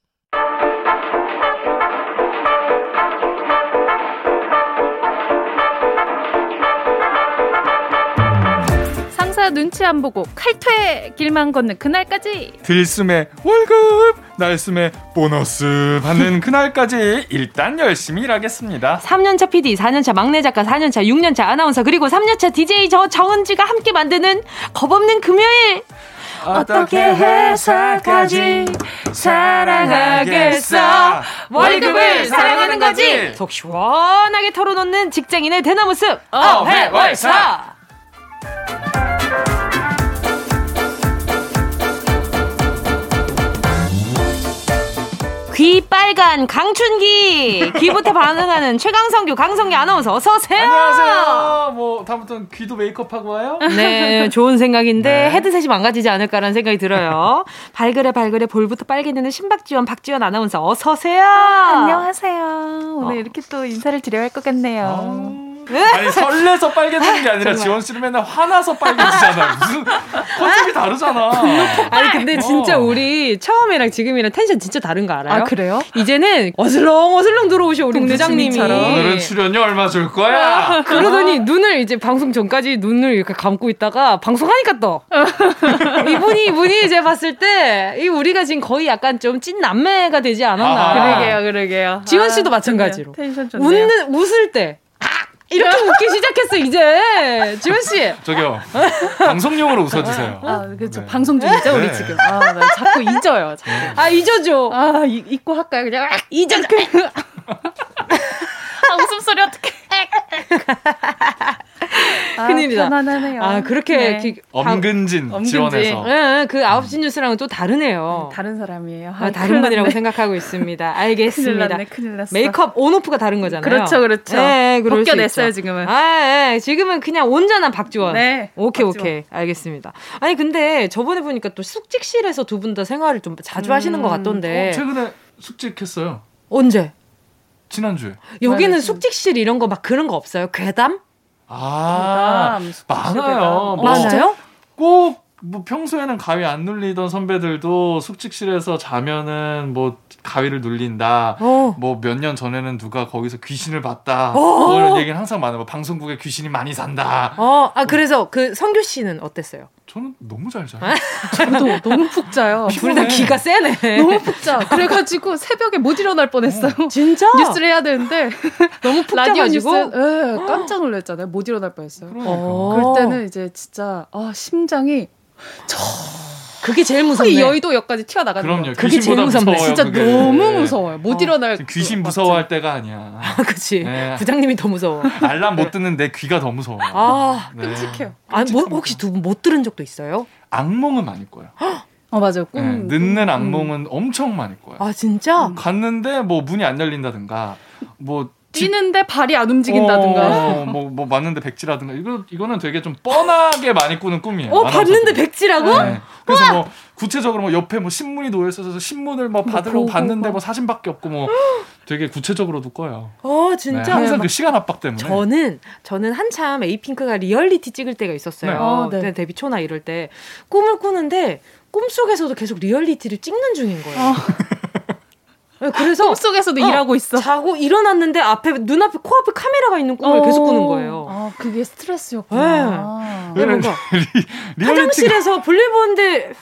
눈치 안 보고 칼퇴 길만 걷는 그날까지. 들숨에 월급 날숨에 보너스 받는 그날까지 일단 열심히 일하겠습니다. 3년차 PD 4년차 막내 작가 4년차 6년차 아나운서 그리고 3년차 DJ 저 정은지가 함께 만드는 겁없는 금요일. 어떻게 회사까지? 사랑하겠어? 월급을 사랑하는 거지? 속 시원하게 털어놓는 직장인의 대나무 숲. 어회월사 귀 빨간 강춘기 귀부터 반응하는 최강성규 강성규 아나운서 어서 오세요. 안녕하세요. 뭐 다음부터는 귀도 메이크업하고 와요? 네, 좋은 생각인데 네. 헤드셋이 망가지지 않을까라는 생각이 들어요. 발그레 발그레 볼부터 빨개지는 신박지원 박지원 아나운서 어서 오세요. 아, 안녕하세요. 오늘 어. 이렇게 또 인사를 드려야 할 것 같네요. 어. 아니 설레서 빨개지는 게 아니라 지원 씨는 맨날 화나서 빨개지잖아. 무슨 컨셉이 다르잖아. 아니 근데 진짜 어. 우리 처음이랑 지금이랑 텐션 진짜 다른 거 알아요? 아 그래요? 이제는 어슬렁 어슬렁 들어오셔 우리 부장님이. 오늘은 출연료 얼마 줄 거야? 그러더니 어. 눈을 이제 방송 전까지 눈을 이렇게 감고 있다가 방송하니까 또 이분이 이분이 이제 봤을 때 이 우리가 지금 거의 약간 좀 찐 남매가 되지 않았나. 아. 그러게요, 그러게요. 지원 씨도 아, 마찬가지로. 텐션 좋네요. 웃는 웃을 때 이렇게 웃기 시작했어 이제 지원 씨. 저기요 방송용으로 웃어주세요. 아 그렇죠 네. 방송 중이죠 우리 네. 지금. 아나 자꾸 잊어요. 자꾸. 네. 아 잊어줘. 아 이, 잊고 할까요 그냥 잊어. 아 웃음소리 어떻게? 아, 큰일이다. 편안하네요. 아, 그렇게 네. 엄근진, 엄근진 지원해서. 네, 그 9시 뉴스랑은 또 다르네요. 네, 다른 사람이에요. 아, 다른 분이라고 생각하고 있습니다. 알겠습니다. 큰일 났네, 큰일 났어. 메이크업 온오프가 다른 거잖아요. 그렇죠, 그렇죠. 네, 벗겨냈어요, 지금은. 아, 네, 지금은 그냥 온전한 박지원. 네. 오케이, 박지원. 오케이. 알겠습니다. 아니, 근데 저번에 보니까 또 숙직실에서 두 분 다 생활을 좀 자주 음. 하시는 것 같던데. 어, 최근에 숙직했어요. 언제? 지난주에. 여기는 숙직실 이런 거 막 그런 거 없어요? 괴담? 아, 많아요. 뭐, 많아요? 꼭, 뭐 평소에는 가위 안 눌리던 선배들도 숙직실에서 자면은 뭐 가위를 눌린다. 어. 뭐몇 년 전에는 누가 거기서 귀신을 봤다. 어. 그런 얘기는 항상 많아요. 뭐 방송국에 귀신이 많이 산다. 어, 아 그래서 그 성규 씨는 어땠어요? 저는 너무 잘 자요. 저도 너무 푹 자요. 둘 다 기가 세네. 너무 푹 자. 그래가지고 새벽에 못 일어날 뻔했어요. 어, 진짜? 뉴스를 해야 되는데 너무 푹 자가지고 뉴스, 네, 깜짝 놀랐잖아요. 못 일어날 뻔했어요. 그러니까. 그럴 때는 이제 진짜 아 심장이 저 그게 제일 무섭네. 여의도역까지 튀어나가는 그럼요. 거. 그게 제일 무섭네. 진짜 그게. 너무 무서워요. 못 어. 일어날. 귀신 무서워할 때가 아니야. 아, 그치. 네. 부장님이 더 무서워. 알람 못 듣는 내 귀가 더 무서워. 아, 네. 끔찍해요. 아, 뭐, 혹시 두 분 못 들은 적도 있어요? 악몽은 많을 거예요. 어 맞아요. 꿈, 네, 늦는 악몽은 음. 엄청 많을 거예요. 아 진짜? 갔는데 뭐 문이 안 열린다든가 뭐 뛰는데 발이 안 움직인다든가. 어, 뭐, 뭐 맞는데 백지라든가. 이거, 이거는 되게 좀 뻔하게 많이 꾸는 꿈이에요. 어, 봤는데 백지라고? 네. 그래서 우와! 뭐, 구체적으로 뭐 옆에 뭐 신문이 놓여 있어서 신문을 뭐, 뭐 받으려고 뭐, 봤는데 뭐 사진밖에 없고 뭐 되게 구체적으로도 꺼요. 어, 진짜? 네, 항상 그 시간 압박 때문에. 저는, 저는 한참 에이핑크가 리얼리티 찍을 때가 있었어요. 네. 어, 네. 데뷔 초나 이럴 때. 꿈을 꾸는데 꿈속에서도 계속 리얼리티를 찍는 중인 거예요. 어. 네, 그래서 꿈속에서도 어, 일하고 있어. 자고 일어났는데 앞에 눈앞에 코앞에 카메라가 있는 꿈을 어. 계속 꾸는 거예요. 아, 그게 스트레스였구나. 네. 네 뭔가 리, 화장실에서 볼일 보는데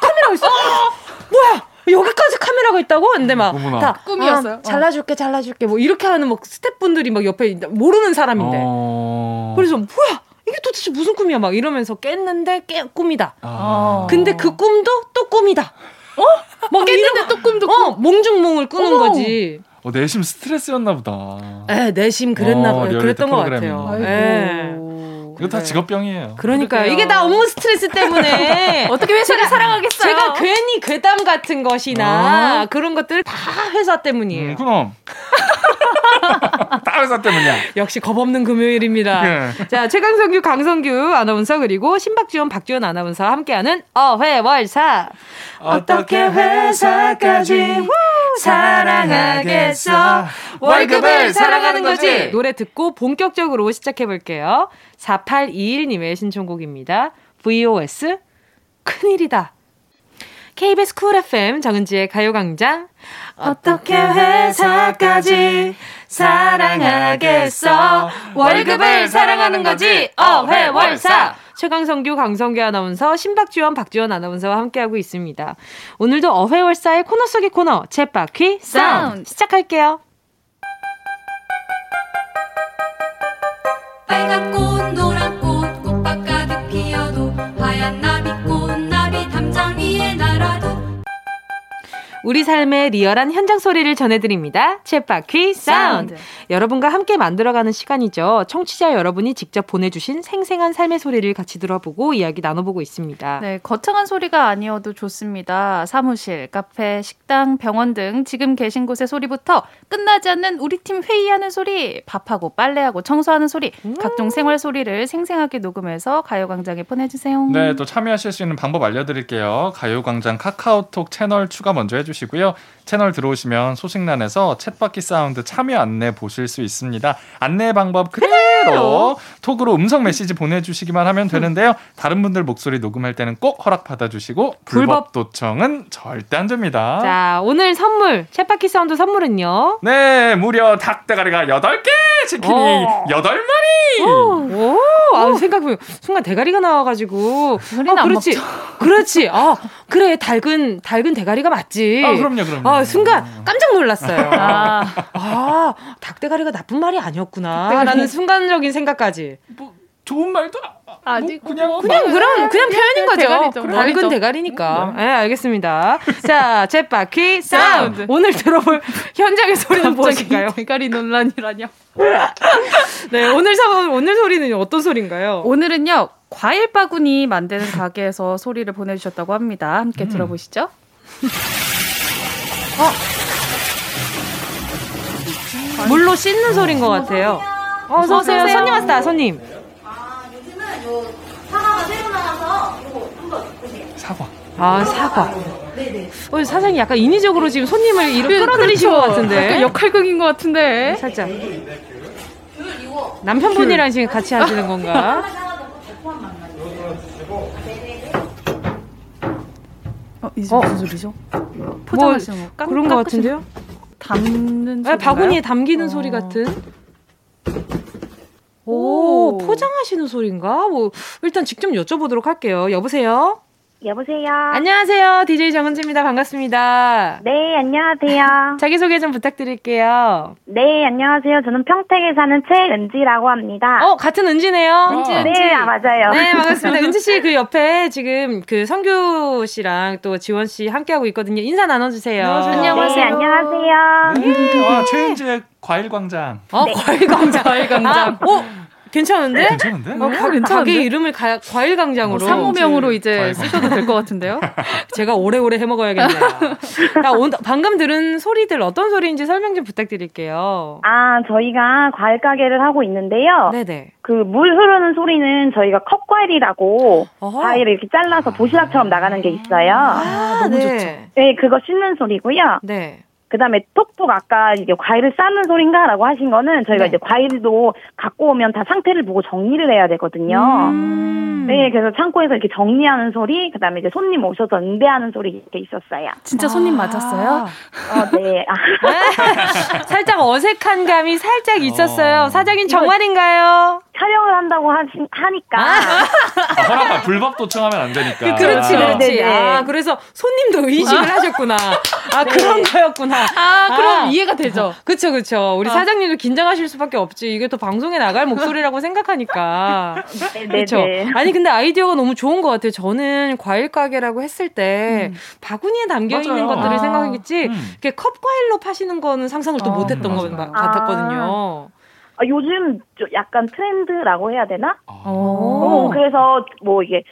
카메라가 있어. 뭐야? 여기까지 카메라가 있다고? 근데 막 다 꿈이었어요. 아, 잘라줄게, 잘라줄게. 뭐 이렇게 하는 뭐 스태프분들이 막 옆에 모르는 사람인데. 어... 그래서 뭐야? 이게 도대체 무슨 꿈이야? 막 이러면서 깼는데 깨 꿈이다. 아... 근데 그 꿈도 또 꿈이다. 어? 막 깼는데 또 꿈도 어, 몽중몽을 꾸는 어머. 거지. 어, 내심 스트레스였나 보다. 에, 내심 그랬나 어, 봐요. 그랬던 것 같아요. 예. 이거 다 직업병이에요. 그러니까요. 이게 다 업무 스트레스 때문에 어떻게 회사를 사랑하겠어요? 제가 괜히 괴담 같은 것이나 어? 그런 것들 다 회사 때문이에요. 음, 그럼. 다 회사 때문이야. 역시 겁 없는 금요일입니다. 네. 자, 최강성규, 강성규 아나운서 그리고 신박지원, 박지원 아나운서와 함께하는 어회월사. 어떻게 회사까지 사랑하겠어? 월급을 사랑하는 거지. 노래 듣고 본격적으로 시작해 볼게요. 4821님의 신청곡입니다. VOS 큰일이다. KBS 쿨 FM 정은지의 가요광장 어떻게 회사까지 사랑하겠어 월급을 사랑하는 거지 어회월사 최강성규 강성규 아나운서 신박지원 박지원 아나운서와 함께하고 있습니다. 오늘도 어회월사의 코너 속의 코너 쳇바퀴 사운드 시작할게요. pega con dura 우리 삶의 리얼한 현장 소리를 전해드립니다. 챗바퀴 사운드. 여러분과 함께 만들어가는 시간이죠. 청취자 여러분이 직접 보내주신 생생한 삶의 소리를 같이 들어보고 이야기 나눠보고 있습니다. 네, 거창한 소리가 아니어도 좋습니다. 사무실, 카페, 식당, 병원 등 지금 계신 곳의 소리부터 끝나지 않는 우리 팀 회의하는 소리, 밥하고 빨래하고 청소하는 소리, 음. 각종 생활 소리를 생생하게 녹음해서 가요광장에 보내주세요. 네, 또 참여하실 수 있는 방법 알려드릴게요. 가요광장 카카오톡 채널 추가 먼저 해주시 고 주시고요. 채널 들어오시면 소식란에서 챗바퀴 사운드 참여 안내 보실 수 있습니다. 안내 방법 그대로 톡으로 음성 메시지 보내주시기만 하면 되는데요. 다른 분들 목소리 녹음할 때는 꼭 허락 받아주시고 불법 도청은 절대 안 됩니다. 자, 오늘 선물 챗바퀴 사운드 선물은요? 네, 무려 닭대가리가 8개, 치킨이 어. 8마리. 오, 오. 아, 생각해보면 순간 대가리가 나와가지고. 아, 그렇지. 그렇지. 아, 그래, 닭은, 닭은 대가리가 맞지. 아, 그럼요, 그럼요. 아, 순간 깜짝 놀랐어요. 아, 아 닭대가리가 나쁜 말이 아니었구나. 닭대가리. 라는 순간적인 생각까지. 뭐, 좋은 말도 아니 뭐 그냥 그냥 그럼 그냥 표현인 거죠. 대가리죠. 닭은 대가리니까. 네. 네, 알겠습니다. 자, 챗바퀴 사운드. 오늘 들어볼 현장의 소리는 무엇인가요? 대가리 논란이라뇨. 네, 오늘 사 오늘 소리는 어떤 소리인가요? 오늘은요. 과일 바구니 만드는 가게에서 소리를 보내 주셨다고 합니다. 함께 음. 들어보시죠. 어? 물로 씻는 소리인 것 같아요. 어, 어서 오세요. 손님 왔다, 손님. 아, 요즘은 요 사과가 새로 나와서 이거 한번 보세요. 사과. 아, 사과. 네네. 어, 사장님 약간 인위적으로 지금 손님을 이렇게 끌어들이신 그렇죠. 것 같은데. 역할극인 것 같은데. 살짝. 남편분이랑 지금 같이 하시는 건가? 어, 이제 어? 무슨 소리죠? 포장하시는 뭐, 거? 그런 것 같은데요? 담는 네, 바구니에 담기는 어. 소리 같은. 오, 오, 포장하시는 소리인가? 뭐 일단 직접 여쭤보도록 할게요. 여보세요. 여보세요. 안녕하세요. DJ 정은지입니다. 반갑습니다. 네, 안녕하세요. 자기소개 좀 부탁드릴게요. 네, 안녕하세요. 저는 평택에 사는 최은지라고 합니다. 어, 같은 은지네요. 은지, 어. 은지. 네, 아, 맞아요. 네, 반갑습니다. 은지 씨 그 옆에 지금 그 성규 씨랑 또 지원 씨 함께하고 있거든요. 인사 나눠주세요. 안녕하세요. 네, 안녕하세요. 네. 아, 최은지의 과일광장. 어, 네. 과일광장. 과일광장. 아, 어? 괜찮은데? 네, 괜찮은데? 어, 가, 괜찮은데? 가게 이름을 가, 과일 강장으로 어, 상호명으로 이제 쓰셔도 될 것 같은데요. 제가 오래오래 해 먹어야겠네요. 자, 온, 방금 들은 소리들 어떤 소리인지 설명 좀 부탁드릴게요. 아, 저희가 과일 가게를 하고 있는데요. 네네. 그 물 흐르는 소리는 저희가 컵과일이라고 어허. 과일을 이렇게 잘라서 도시락처럼 나가는 게 있어요. 아, 너무 네. 좋죠. 네, 그거 씻는 소리고요. 네. 그 다음에 톡톡 아까 이게 과일을 싸는 소린가라고 하신 거는 저희가 네. 이제 과일도 갖고 오면 다 상태를 보고 정리를 해야 되거든요. 음. 네, 그래서 창고에서 이렇게 정리하는 소리, 그 다음에 이제 손님 오셔서 응대하는 소리 이렇게 있었어요. 진짜 손님 아. 맞았어요? 어, 네. 살짝 어색한 감이 살짝 있었어요. 어. 사장님 정말인가요? 촬영을 한다고 하시, 하니까. 아. 아, 허락만 불법 도청하면 안 되니까. 그, 렇지 그렇지. 아, 그래서 손님도 의식을 아. 하셨구나. 아, 네. 그런 거였구나. 아, 그럼 아. 이해가 되죠. 그쵸, 그쵸. 우리 아. 사장님도 긴장하실 수밖에 없지. 이게 또 방송에 나갈 목소리라고 생각하니까. 네, 네 그쵸. 네. 아니, 근데 아이디어가 너무 좋은 것 같아요. 저는 과일 가게라고 했을 때 음. 바구니에 담겨 있는 것들을 생각했겠지. 음. 이렇게 컵 과일로 파시는 거는 상상을 또 못 했던 것 같았거든요. 아, 요즘 약간 트렌드라고 해야 되나? 아. 어, 그래서 뭐 이게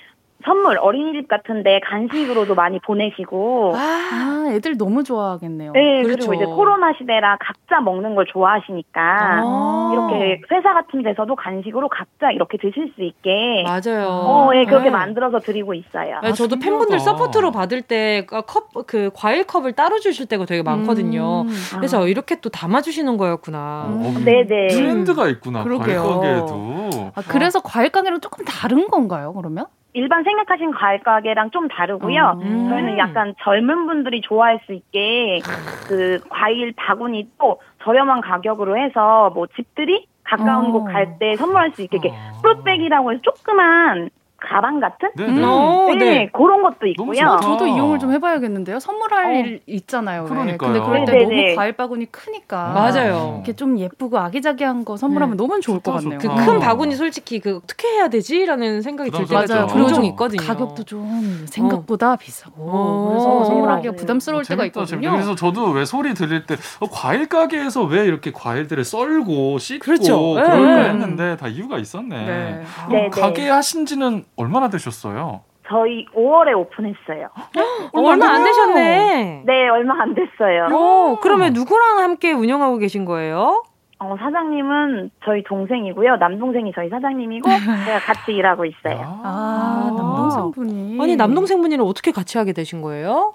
선물 어린이집 같은데 간식으로도 많이 보내시고 아, 애들 너무 좋아하겠네요. 네, 그렇죠. 그리고 이제 코로나 시대라 각자 먹는 걸 좋아하시니까 아~ 이렇게 회사 같은 데서도 간식으로 각자 이렇게 드실 수 있게 맞아요. 어, 예, 네, 그렇게 네. 만들어서 드리고 있어요. 네, 저도 팬분들 서포트로 받을 때 컵 그 과일 컵을 따로 주실 때가 되게 많거든요. 음. 그래서 아. 이렇게 또 담아 주시는 거였구나. 음. 네, 네. 트렌드가 있구나. 그러게요. 과일 가게도. 아, 그래서 과일 가게랑 조금 다른 건가요, 그러면? 일반 생각하신 과일 가게랑 좀 다르고요. 음. 저희는 약간 젊은 분들이 좋아할 수 있게 그 과일 바구니도 저렴한 가격으로 해서 뭐 집들이 가까운 어. 곳갈 때 선물할 수 있게 이렇게 프로백이라고 해서 조그만 가방 같은? 네, 네, 네. 네 그런 것도 있고요. 저도 이용을 좀 해봐야겠는데요. 선물할 어. 일 있잖아요. 그러니까요. 근데 그럴 때 네네네. 너무 과일 바구니 크니까. 맞아요. 이렇게 좀 예쁘고 아기자기한 거 선물하면 네. 너무 좋을 좋다, 것 같네요. 그 큰 바구니 솔직히 그 어떻게 해야 되지라는 생각이 들 때가 맞아요. 종종 있거든요. 가격도 좀 생각보다 어. 비싸고 어. 그래서 선물하기가 부담스러울 때가 있거든요. 재밌다. 그래서 저도 왜 소리 들릴 때 어, 과일 가게에서 왜 이렇게 과일들을 썰고 씻고 그렇죠. 네. 했는데 다 이유가 있었네. 네. 네, 네. 가게 하신지는 얼마나 되셨어요? 저희 5월에 오픈했어요. 얼마 안 되셨네. 네, 얼마 안 됐어요. 오, 그러면 누구랑 함께 운영하고 계신 거예요? 어, 사장님은 저희 동생이고요. 남동생이 저희 사장님이고 제가 같이 일하고 있어요. 아, 남동생분이. 아니, 남동생분이랑 어떻게 같이 하게 되신 거예요?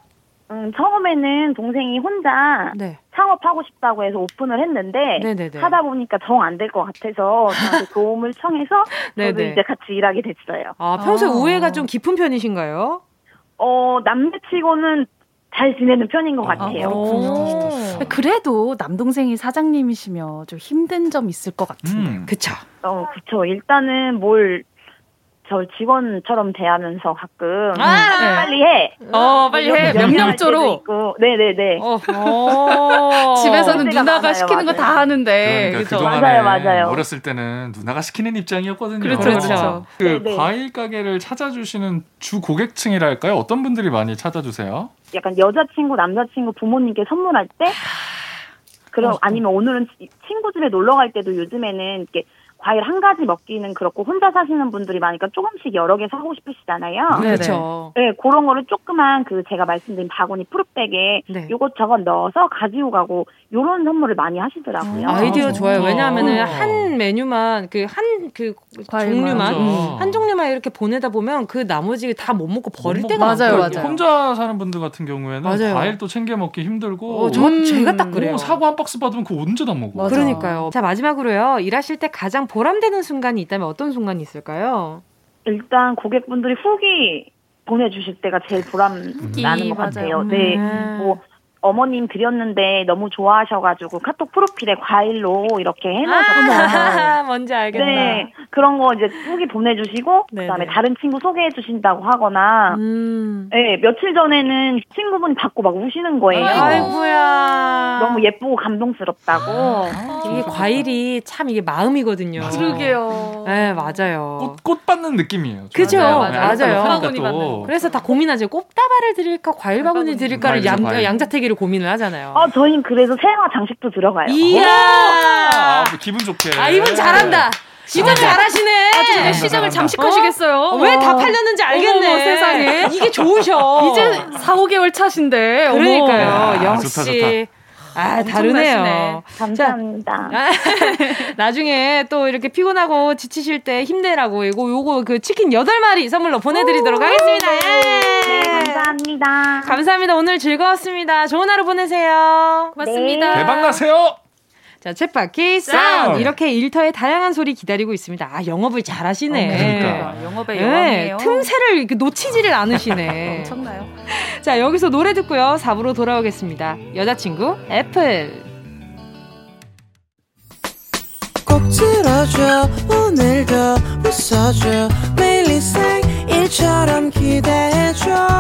음, 처음에는 동생이 혼자 네. 창업하고 싶다고 해서 오픈을 했는데 네네네. 하다 보니까 정 안 될 것 같아서 저한테 도움을 청해서 저도 이제 같이 일하게 됐어요. 아, 평소에 아. 우애가 좀 깊은 편이신가요? 어, 남자치고는 잘 지내는 편인 것 아, 같아요. 아, 그래도 남동생이 사장님이시면 좀 힘든 점 있을 것 같은데. 음. 그쵸. 어, 그쵸. 일단은 뭘 저 직원처럼 대하면서 가끔 아~ 네. 빨리 해. 어, 빨리 해. 명령조로. 네네네. 어. 집에서는 누나가 많아요, 시키는 거 다 하는데. 그러니까 맞아요, 맞아요. 어렸을 때는 누나가 시키는 입장이었거든요. 그렇죠, 그렇죠. 그 네네. 과일 가게를 찾아주시는 주 고객층이랄까요? 어떤 분들이 많이 찾아주세요? 약간 여자친구, 남자친구, 부모님께 선물할 때. 그럼 아니면 오늘은 친구 집에 놀러 갈 때도 요즘에는 이렇게 과일 한 가지 먹기는 그렇고 혼자 사시는 분들이 많으니까 조금씩 여러 개 사고 싶으시잖아요. 네, 그렇죠. 네, 그런 거를 조그만 그 제가 말씀드린 바구니 푸르백에 네. 요것 저것 넣어서 가지고 가고 요런 선물을 많이 하시더라고요. 아 이디어 좋아요. 왜냐하면은 어. 한 메뉴만 그 한그 그 종류만 음. 한 종류만 이렇게 보내다 보면 그 나머지 다 못 먹고 버릴 때가 맞아요, 많거든요. 맞아요. 혼자 사는 분들 같은 경우에는 맞아요. 과일 또 챙겨 먹기 힘들고. 어, 저 음. 제가 딱 그래요. 오, 사과 한 박스 받으면 그거 언제 다 먹어? 맞아. 그러니까요. 자 마지막으로요. 일하실 때 가장 보람되는 순간이 있다면 어떤 순간이 있을까요? 일단 고객분들이 후기 보내주실 때가 제일 보람 나는 것 같아요. 네, 음. 뭐 어머님 드렸는데 너무 좋아하셔가지고 카톡 프로필에 과일로 이렇게 해놓으셨어요. 아, 뭔지 알겠다. 네, 그런 거 이제 후기 보내주시고 네네. 그다음에 다른 친구 소개해 주신다고 하거나, 음. 네, 며칠 전에는 친구분이 받고 막 우시는 거예요. 아이고야. 너무 예쁘고 감동스럽다고. 아, 이게 과일이 참 이게 마음이거든요. 맞아. 그러게요. 네, 맞아요. 꽃, 꽃 받는 느낌이에요. 그죠, 맞아요. 맞아요. 그래서 다 고민하죠. 꽃다발을 드릴까, 과일 바구니 드릴까를 양, 양자택일을 고민을 하잖아요. 아, 저희는 그래서 생화 장식도 들어가요. 이야! 아, 뭐 기분 좋게. 아, 이분 잘한다. 시장 잘하시네. 아, 시장을 잠식하시겠어요. 어? 왜 다 팔렸는지 알겠네. 어머, 세상에. 이게 좋으셔. 이제 4, 5개월 차신데. 그러니까요. 어머. 역시. 좋다, 좋다. 아, 다르네요. 감사합니다. 자, 나중에 또 이렇게 피곤하고 지치실 때 힘내라고 이거 요거 그 치킨 8마리 선물로 보내 드리도록 하겠습니다. 예. 네, 감사합니다. 감사합니다. 오늘 즐거웠습니다. 좋은 하루 보내세요. 고맙습니다. 네. 대박 나세요. 자, 챗바퀴 사운드. 이렇게 일터의 다양한 소리 기다리고 있습니다. 아, 영업을 잘 하시네. 어, 그러니까. 영업의 여왕이에요. 네, 틈새를 놓치지를 않으시네. 엄청나요. 자, 여기서 노래 듣고요. 4부로 돌아오겠습니다. 여자친구, 애플. 꼭 들어줘, 오늘도 웃어줘, 매일 일처럼 기대해줘.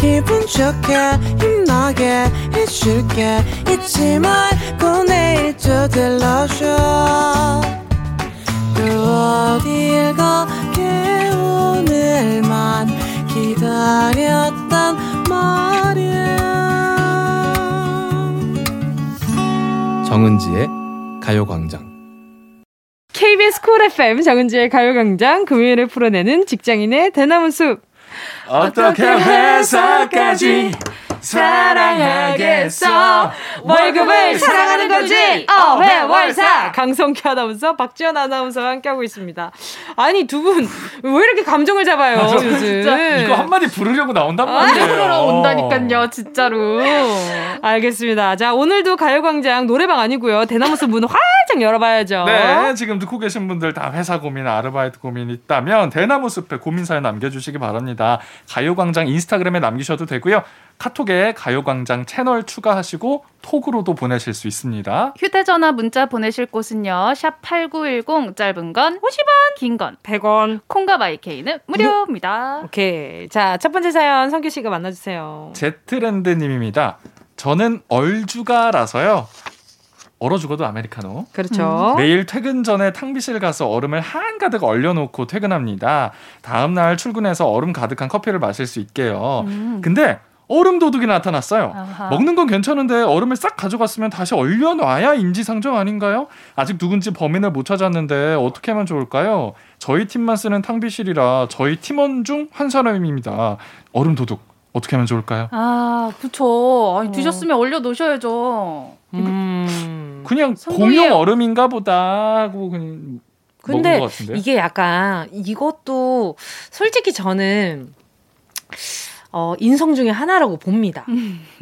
기분 좋게 힘나게 해줄게 잊지 말고 내일 또 들러줘 또 어딜 가게 오늘만 기다렸단 말이야. 정은지의 가요광장. KBS 쿨 FM 정은지의 가요광장 금요일에 풀어내는 직장인의 대나무 숲. 어떻게 회사까지 사랑하겠어. 월급을 사랑하는 거지? 어회월사. 강성규 아나운서 박지연 아나운서와 함께하고 있습니다. 아니 두 분 왜 이렇게 감정을 잡아요 맞아, 요즘? 진짜. 이거 한마디 부르려고 나온단 아, 말이에요. 부르러 온다니까요 진짜로. 알겠습니다. 자 오늘도 가요광장 노래방 아니고요. 대나무숲 문 활짝 열어봐야죠. 네 지금 듣고 계신 분들 다 회사 고민 아르바이트 고민 있다면 대나무숲에 고민 사연 남겨주시기 바랍니다. 가요광장 인스타그램에 남기셔도 되고요 카톡에 가요광장 채널 추가하시고 톡으로도 보내실 수 있습니다. 휴대전화 문자 보내실 곳은요. 샵 8910 짧은 건 50원, 긴 건 100원. 콩과 마이케이는 무료입니다. 오케이. 자, 첫 번째 사연 성규 씨가 만나 주세요. 제트랜드 님입니다. 저는 얼주가라서요. 얼어 죽어도 아메리카노. 그렇죠. 매일 퇴근 전에 탕비실 가서 얼음을 한가득 얼려놓고 퇴근합니다. 다음 날 출근해서 얼음 가득한 커피를 마실 수 있게요. 음. 근데 얼음 도둑이 나타났어요. 아하. 먹는 건 괜찮은데 얼음을 싹 가져갔으면 다시 얼려놔야 인지상정 아닌가요? 아직 누군지 범인을 못 찾았는데 어떻게 하면 좋을까요? 저희 팀만 쓰는 탕비실이라 저희 팀원 중 한 사람입니다. 얼음 도둑 어떻게 하면 좋을까요? 아, 그쵸. 아니, 드셨으면 얼려 놓으셔야죠. 음. 그냥 성공이에요. 공용 얼음인가 보다 하고 그냥 근데 먹은 것 같은데. 이게 약간 이것도 솔직히 저는 어, 인성 중에 하나라고 봅니다.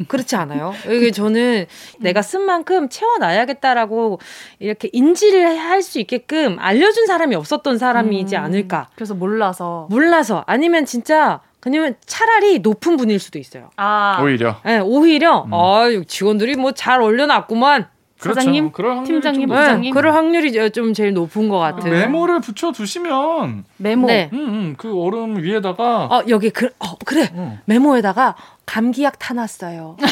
그렇지 않아요? 이게 저는 내가 쓴 만큼 채워놔야겠다라고 이렇게 인지를 할 수 있게끔 알려준 사람이 없었던 사람이지 음. 않을까. 그래서 몰라서. 몰라서 아니면 진짜 그냥 차라리 높은 분일 수도 있어요. 아, 오히려 네, 오히려 음. 아유 직원들이 뭐 잘 올려놨구만. 그렇죠. 사장님? 그럴 확률이 팀장님? 좀 네, 부장님? 그럴 확률이 좀 제일 높은 것 같은. 메모를 붙여 두시면 메모. 네. 음, 음, 그 얼음 위에다가 어 여기 그, 어 그래 어. 메모에다가 감기약 타놨어요.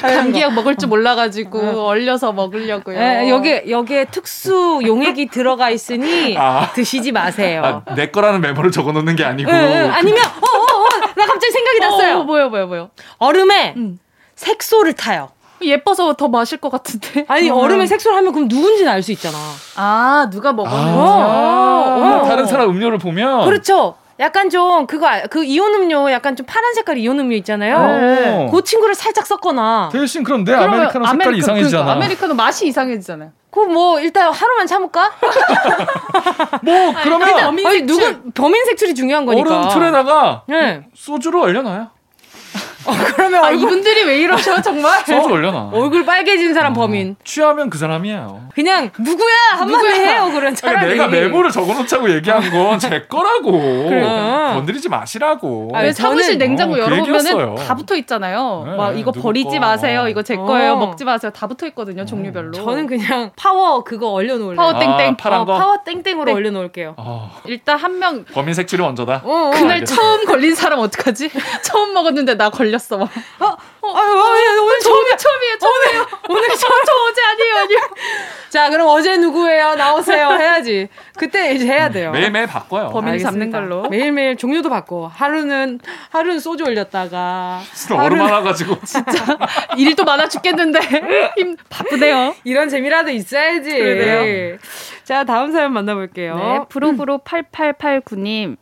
감기약 먹을 줄 몰라가지고 얼려서 먹으려고요. 예, 여기 여기에 특수 용액이 들어가 있으니 아. 드시지 마세요. 아, 내 거라는 메모를 적어 놓는 게 아니고 예, 예, 아니면 어어어 나 갑자기 생각이 났어요. 어, 뭐요, 뭐요, 뭐요. 얼음에 음. 색소를 타요. 예뻐서 더 마실 것 같은데. 아니 얼음에 색소를 하면 그럼 누군지는 알 수 있잖아. 아, 누가 먹었는지. 아, 어. 다른 사람 음료를 보면 그렇죠. 약간 좀 그거 알- 그 이온 음료 약간 좀 파란 색깔 이온 음료 있잖아요. 어. 그 친구를 살짝 섞거나. 대신 그럼 내 아메리카노 색깔이 아메리카- 이상해지잖아. 그러니까 아메리카노 맛이 이상해지잖아요. 그뭐 일단 하루만 참을까? 뭐 그러면 범인 아니 색출. 누군 범인 색출이 중요한 거니까. 얼음 틀에다가 네. 소주를 얼려놔요. 그러면 아, 얼굴, 이분들이 왜 이러셔, 정말? 소주 얼려놔. 얼굴 빨개진 사람 어, 범인. 취하면 그 사람이에요. 그냥 누구야 한마디 해요 그런 그러니까 차라리. 내가 메모를 적어놓자고 얘기한 건 제 거라고. 그러니까. 건드리지 마시라고. 아니, 왜 사무실 냉장고 어, 그 열어보면은 얘기였어요. 다 붙어 있잖아요. 네, 막 이거 버리지 거. 마세요. 이거 제 거예요. 어. 먹지 마세요. 다 붙어 있거든요. 종류별로. 저는 그냥 파워 그거 얼려놓을래요. 파워 땡땡. 아, 파란 어, 거. 파워 땡땡으로 네. 얼려놓을게요. 어, 일단 한 명 범인 색출이 먼저다. 어, 어. 그날 알겠어. 처음 걸린 사람 어떡하지? 처음 먹었는데 나 걸 렸어. 막. 어, 아유, 아유, 오늘 처음이야. 처음이에요. 처음이에요. 오늘 처음 저 어제 아니에요 아니에요. 자 그럼 어제 누구예요? 나오세요 해야지. 그때 이제 해야 돼요. 매일매일 바꿔요. 범인 알겠습니다. 잡는 걸로. 매일매일 종류도 바꿔. 하루는 하루는 소주 얼렸다가 얼음 많아가지고. 일도 많아 죽겠는데 힘 바쁘네요. 이런 재미라도 있어야지. 그러네요. 자 다음 사연 만나볼게요. 네, 프로브로 8889님.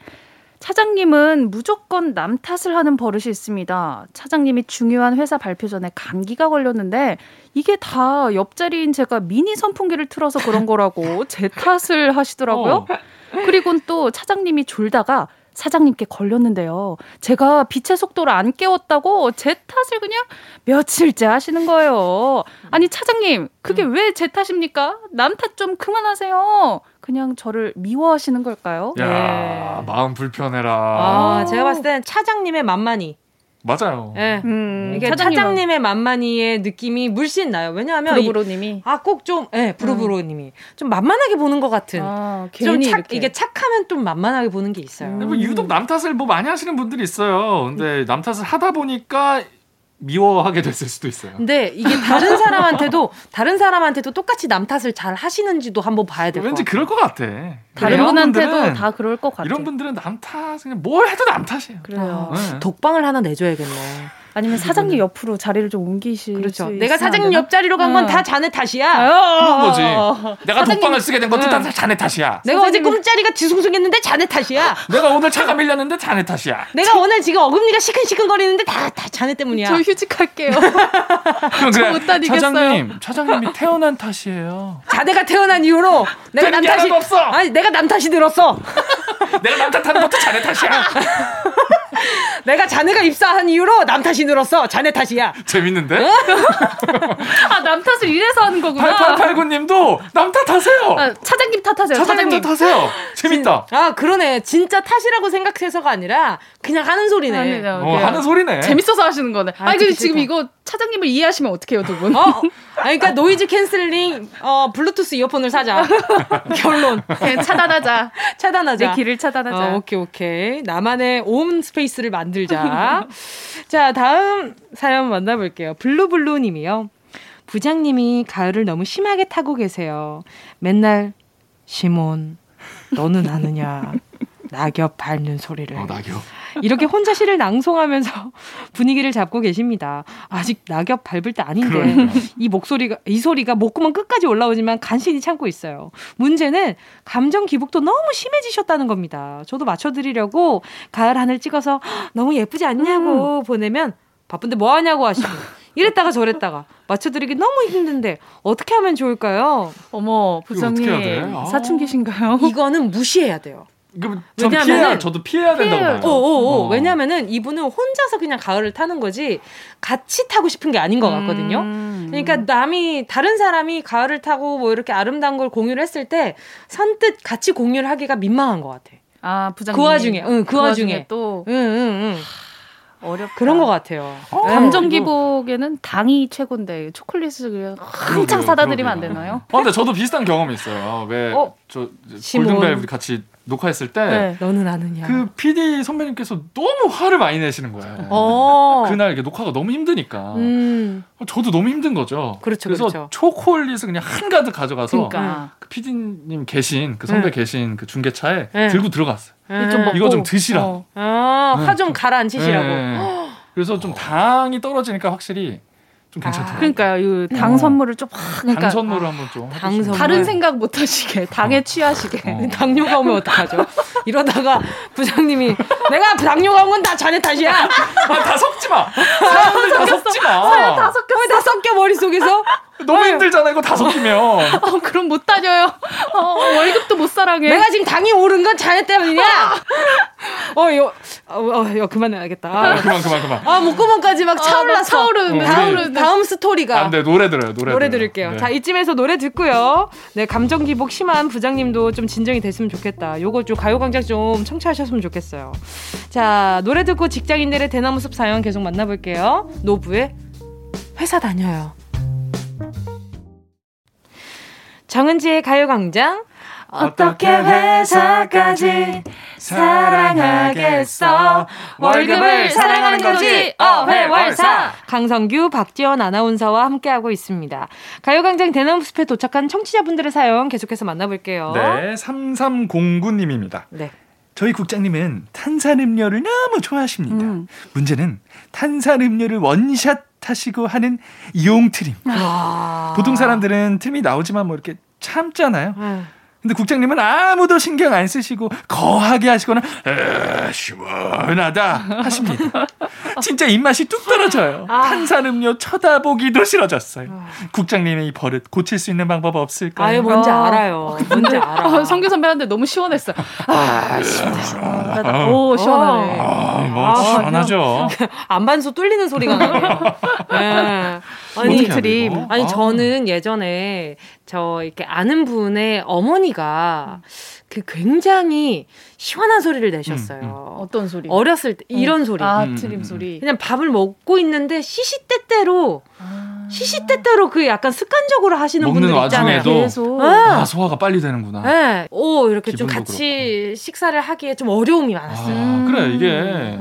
차장님은 무조건 남 탓을 하는 버릇이 있습니다. 차장님이 중요한 회사 발표 전에 감기가 걸렸는데 이게 다 옆자리인 제가 미니 선풍기를 틀어서 그런 거라고 제 탓을 하시더라고요. 그리고 또 차장님이 졸다가 사장님께 걸렸는데요. 제가 빛의 속도를 안 깨웠다고 제 탓을 그냥 며칠째 하시는 거예요. 아니 차장님, 그게 왜 제 탓입니까? 남 탓 좀 그만하세요. 그냥 저를 미워하시는 걸까요? 야 네. 마음 불편해라. 아 제가 봤을 땐 차장님의 만만히. 맞아요. 예. 음, 이게 차장님은- 차장님의 만만히의 느낌이 물씬 나요. 왜냐하면 이- 브로브로님이 아, 꼭 좀, 예, 부르부로님이. 좀 만만하게 보는 것 같은. 아, 좀 괜히 착. 이게 착하면 좀 만만하게 보는 게 있어요. 근데 뭐 유독 남 탓을 뭐 많이 하시는 분들이 있어요. 근데 남 탓을 하다 보니까 미워하게 됐을 수도 있어요. 근데 이게 다른 사람한테도, 다른 사람한테도 똑같이 남 탓을 잘 하시는지도 한번 봐야 될것 왠지 같아요. 그럴 것 같아. 다른 분한테도 다 그럴 것 같아요. 이런 분들은 남 탓, 그냥 뭘 해도 남 탓이에요. 그래요. 네. 독방을 하나 내줘야겠네. 아니면 사장님 옆으로 자리를 좀 옮기시. 그렇죠. 내가 사장님 옆자리로 간 건 다 자네 탓이야. 그런 거지. 어. 내가 사장님- 독방을 쓰게 된 것도 응. 다 자네 탓이야. 내가 어제 꿈자리가 뒤숭숭했는데 자네 탓이야. 내가 오늘 차가 밀렸는데 자네 탓이야. 내가 오늘 지금 어금니가 시큰시큰거리는데 다, 다 자네 때문이야. 저 휴직할게요. 그럼 저 그래. 못 다니겠어요. 차장님, 차장님이 태어난 탓이에요. 자네가 태어난 이후로 내가 남게 탓이 없어. 아니 내가 남 탓이 들었어. 내가 남 탓하는 것도 자네 탓이야. 내가 자네가 입사한 이후로 남 탓이 늘었어. 자네 탓이야. 재밌는데? 아, 남 탓을 이래서 하는 거구나. 8889님도 남 탓하세요. 아, 차장님 탓하세요. 차장님 탓하세요. 재밌다. 아, 그러네. 진짜 탓이라고 생각해서가 아니라 그냥 하는 소리네. 아니요, 어, 하는 소리네. 재밌어서 하시는 거네. 아, 아니, 근데 지금. 이거 차장님을 이해하시면 어떡해요, 두 분? 어, 아니, 그러니까 noise cancelling, 어, 블루투스 이어폰을 사자. 결론. 차단하자. 차단하자. 내 길을 차단하자. 어, 오케이, 오케이. 나만의 own space를 만들자. 자, 다음 사연 만나볼게요. 블루블루 님이요. 부장님이 가을을 너무 심하게 타고 계세요. 맨날, 시몬, 너는 아느냐. 낙엽 밟는 소리를. 어, 낙엽. 이렇게 혼자 시를 낭송하면서 분위기를 잡고 계십니다. 아직 낙엽 밟을 때 아닌데 그러니까. 이 목소리가 이 소리가 목구멍 끝까지 올라오지만 간신히 참고 있어요. 문제는 감정 기복도 너무 심해지셨다는 겁니다. 저도 맞춰드리려고 가을 하늘 찍어서 "헉, 너무 예쁘지 않냐고 보내면 바쁜데 뭐 하냐고 하시고 이랬다가 저랬다가 맞춰드리기 너무 힘든데 어떻게 하면 좋을까요? 어머, 이거 어떻게 해야 돼? 부장님. 아. 사춘기신가요? 이거는 무시해야 돼요. 그럼 전 피해야, 저도 피해야 된다고 피해요. 봐요. 오오오. 어. 왜냐면은 이분은 혼자서 그냥 가을을 타는 거지 같이 타고 싶은 게 아닌 것 같거든요. 음. 그러니까 남이 다른 사람이 가을을 타고 뭐 이렇게 아름다운 걸 공유를 했을 때 선뜻 같이 공유를 하기가 민망한 것 같아. 아, 부장님. 그 와중에, 응, 그 와중에. 또 응, 응, 응. 어렵다. 그런 것 같아요. 어, 네. 감정 기복에는 당이 최고인데 초콜릿을 그냥 한창 사다 드리면 안. 되나요? 어, 근데 저도 비슷한 경험이 있어요. 왜, 어? 저. 골든벨 우리 같이 녹화했을 때, 네. 너는 아느냐. 그 PD 선배님께서 너무 화를 많이 내시는 거예요. 어. 그날 이렇게 녹화가 너무 힘드니까. 음. 저도 너무 힘든 거죠. 그렇죠, 래서 그렇죠. 초콜릿을 그냥 한가득 가져가서 그러니까. 그 PD님 계신 그 선배 네. 계신 그 중계차에 네. 들고 들어갔어요. 좀 이거 좀 드시라. 어. 아, 네. 화좀 가라앉히시라고. 네. 그래서 좀 당이 떨어지니까 확실히 좀 괜찮더라고요. 그러니까요. 이당 어. 선물을 좀 확, 그러니까 당 선물을 한번 좀 당. 선물. 다른 생각 못 하시게, 당에 취하시게. 어. 당뇨가 오면 어떡하죠? 이러다가 부장님이 내가 당뇨가 온 건 다 자네 탓이야. 아, 다 섞지 마. 사람들 다 섞지 마. 다 섞였어. 왜다 섞여 머릿속에서? 너무 힘들잖아 이거 다 섞이면. 어, 그럼 못 다녀요. 어, 월급도 못 사랑해. 내가 지금 당이 오른 건 자네 때문이냐? 어, 요, 어, 어, 요 그만해야겠다. 아, 그만 그만 그만. 아, 목구멍까지 막 아. 막 차오르는, 어, 다음, 우리- 다음 스토리가. 안 돼, 노래 들어요, 노래. 노래. 들을게요. 네. 자, 이쯤에서 노래 듣고요. 네, 감정 기복 심한 부장님도 좀 진정이 됐으면 좋겠다. 요거 좀 가요광장 좀 청취하셨으면 좋겠어요. 자, 노래 듣고 직장인들의 대나무 숲 사연 계속 만나볼게요. 노부의 회사 다녀요. 정은지의 가요광장. 어떻게 회사까지 사랑하겠어 월급을 사랑하는 거지 어회월사 강성규, 박지원 아나운서와 함께하고 있습니다. 가요광장 대나무숲에 도착한 청취자분들의 사연 계속해서 만나볼게요. 네 3309님입니다 네. 저희 국장님은 탄산음료를 너무 좋아하십니다 음. 문제는 탄산음료를 원샷 하시고 하는 용트림 아. 보통 사람들은 트림이 나오지만 뭐 이렇게 참잖아요 음. 근데 국장님은 아무도 신경 안 쓰시고 거하게 하시거나 에, 시원하다 하십니다. 진짜 입맛이 뚝 떨어져요. 아. 탄산음료 쳐다보기도 싫어졌어요. 국장님의 이 버릇 고칠 수 있는 방법 없을까요? 아유, 뭔지 아. 알아요. 뭔지 알아. 어, 성규 선배한테 너무 시원했어요. 아, 시원하다. 오, 시원하네. 아, 뭐 아, 시원하죠. 안반수 뚫리는 소리가 나네요. 네. 아니. 돼요? 아니 아. 저는 예전에 저 이렇게 아는 분의 어머니가 그 굉장히 시원한 소리를 내셨어요. 음, 어떤 소리? 어렸을 때 이런 소리. 아, 음, 트림 음, 소리. 그냥 밥을 먹고 있는데 시시때때로 아. 시시때때로 그 약간 습관적으로 하시는 분들 있잖아요. 와중에도 계속. 아. 아, 소화가 빨리 되는구나. 네. 오 이렇게 좀 같이 식사를 하기에 좀 어려움이 많았어요. 아, 그래 이게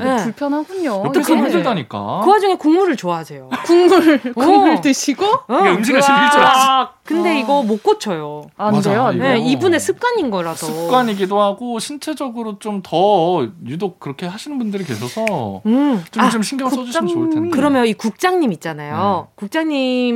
네. 불편하군요. 어떻게 힘들다니까. 그 와중에 국물을 좋아하세요. 국물, 국물 어. 드시고? 어, 이게 음식을 즐길 줄. 알았어. 근데 아. 이거 못 고쳐요. 안 맞아, 돼요, 안 이거. 돼요. 네, 이분의 습관인 거라서. 습관이기도 하고 신체적으로 좀 더 유독 그렇게 하시는 분들이 계셔서 음. 좀, 아, 좀 신경 써주시면 좋을 텐데. 그러면 이 국장님 있잖아요. 네. 국장님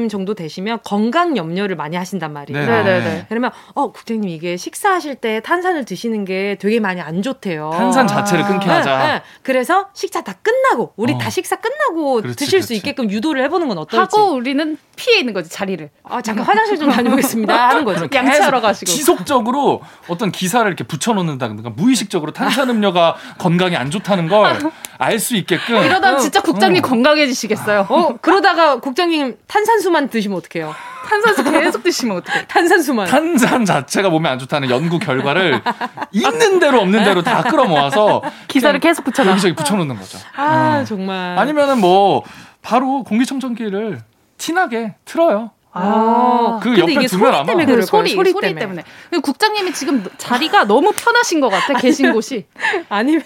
정도 되시면 건강 염려를 많이 하신단 말이에요. 네네네. 그러면 어 국장님 이게 식사하실 때 탄산을 드시는 게 되게 많이 안 좋대요. 탄산 자체를 끊게 하자. 네, 네. 그래서 식사 다 끝나고 우리 어. 다 식사 끝나고 그렇지, 드실 수 그렇지. 있게끔 유도를 해보는 건 어떨지. 하고 우리는 피해 있는 거지 자리를. 아 잠깐 화장실 좀 다녀오겠습니다 하는 거죠. 양치하러 가시고. 지속적으로 어떤 기사를 이렇게 붙여놓는다든가 무의식적으로 탄산 음료가 건강에 안 좋다는 걸 알 수 있게끔 이러다 진짜 국장님 건강해지시겠어요. 어 그러다가 국장님 탄산수만 드시면 어떡해요? 탄산수 계속 드시면 어떡해. 탄산수만. 탄산 자체가 몸에 안 좋다는 연구 결과를 있는 대로 없는 대로 다 끌어모아서 기사를 계속 붙여놔. 여기저기 붙여놓는 거죠. 아 정말. 아니면은 뭐 바로 공기청정기를 티나게 틀어요. 아, 그 근데 옆에 이게 두면 소리 때문에 그 그럴 소리, 거예요. 소리, 때문에. 그리고 국장님이 지금 자리가 너무 편하신 것 같아, 계신 곳이. 아니면.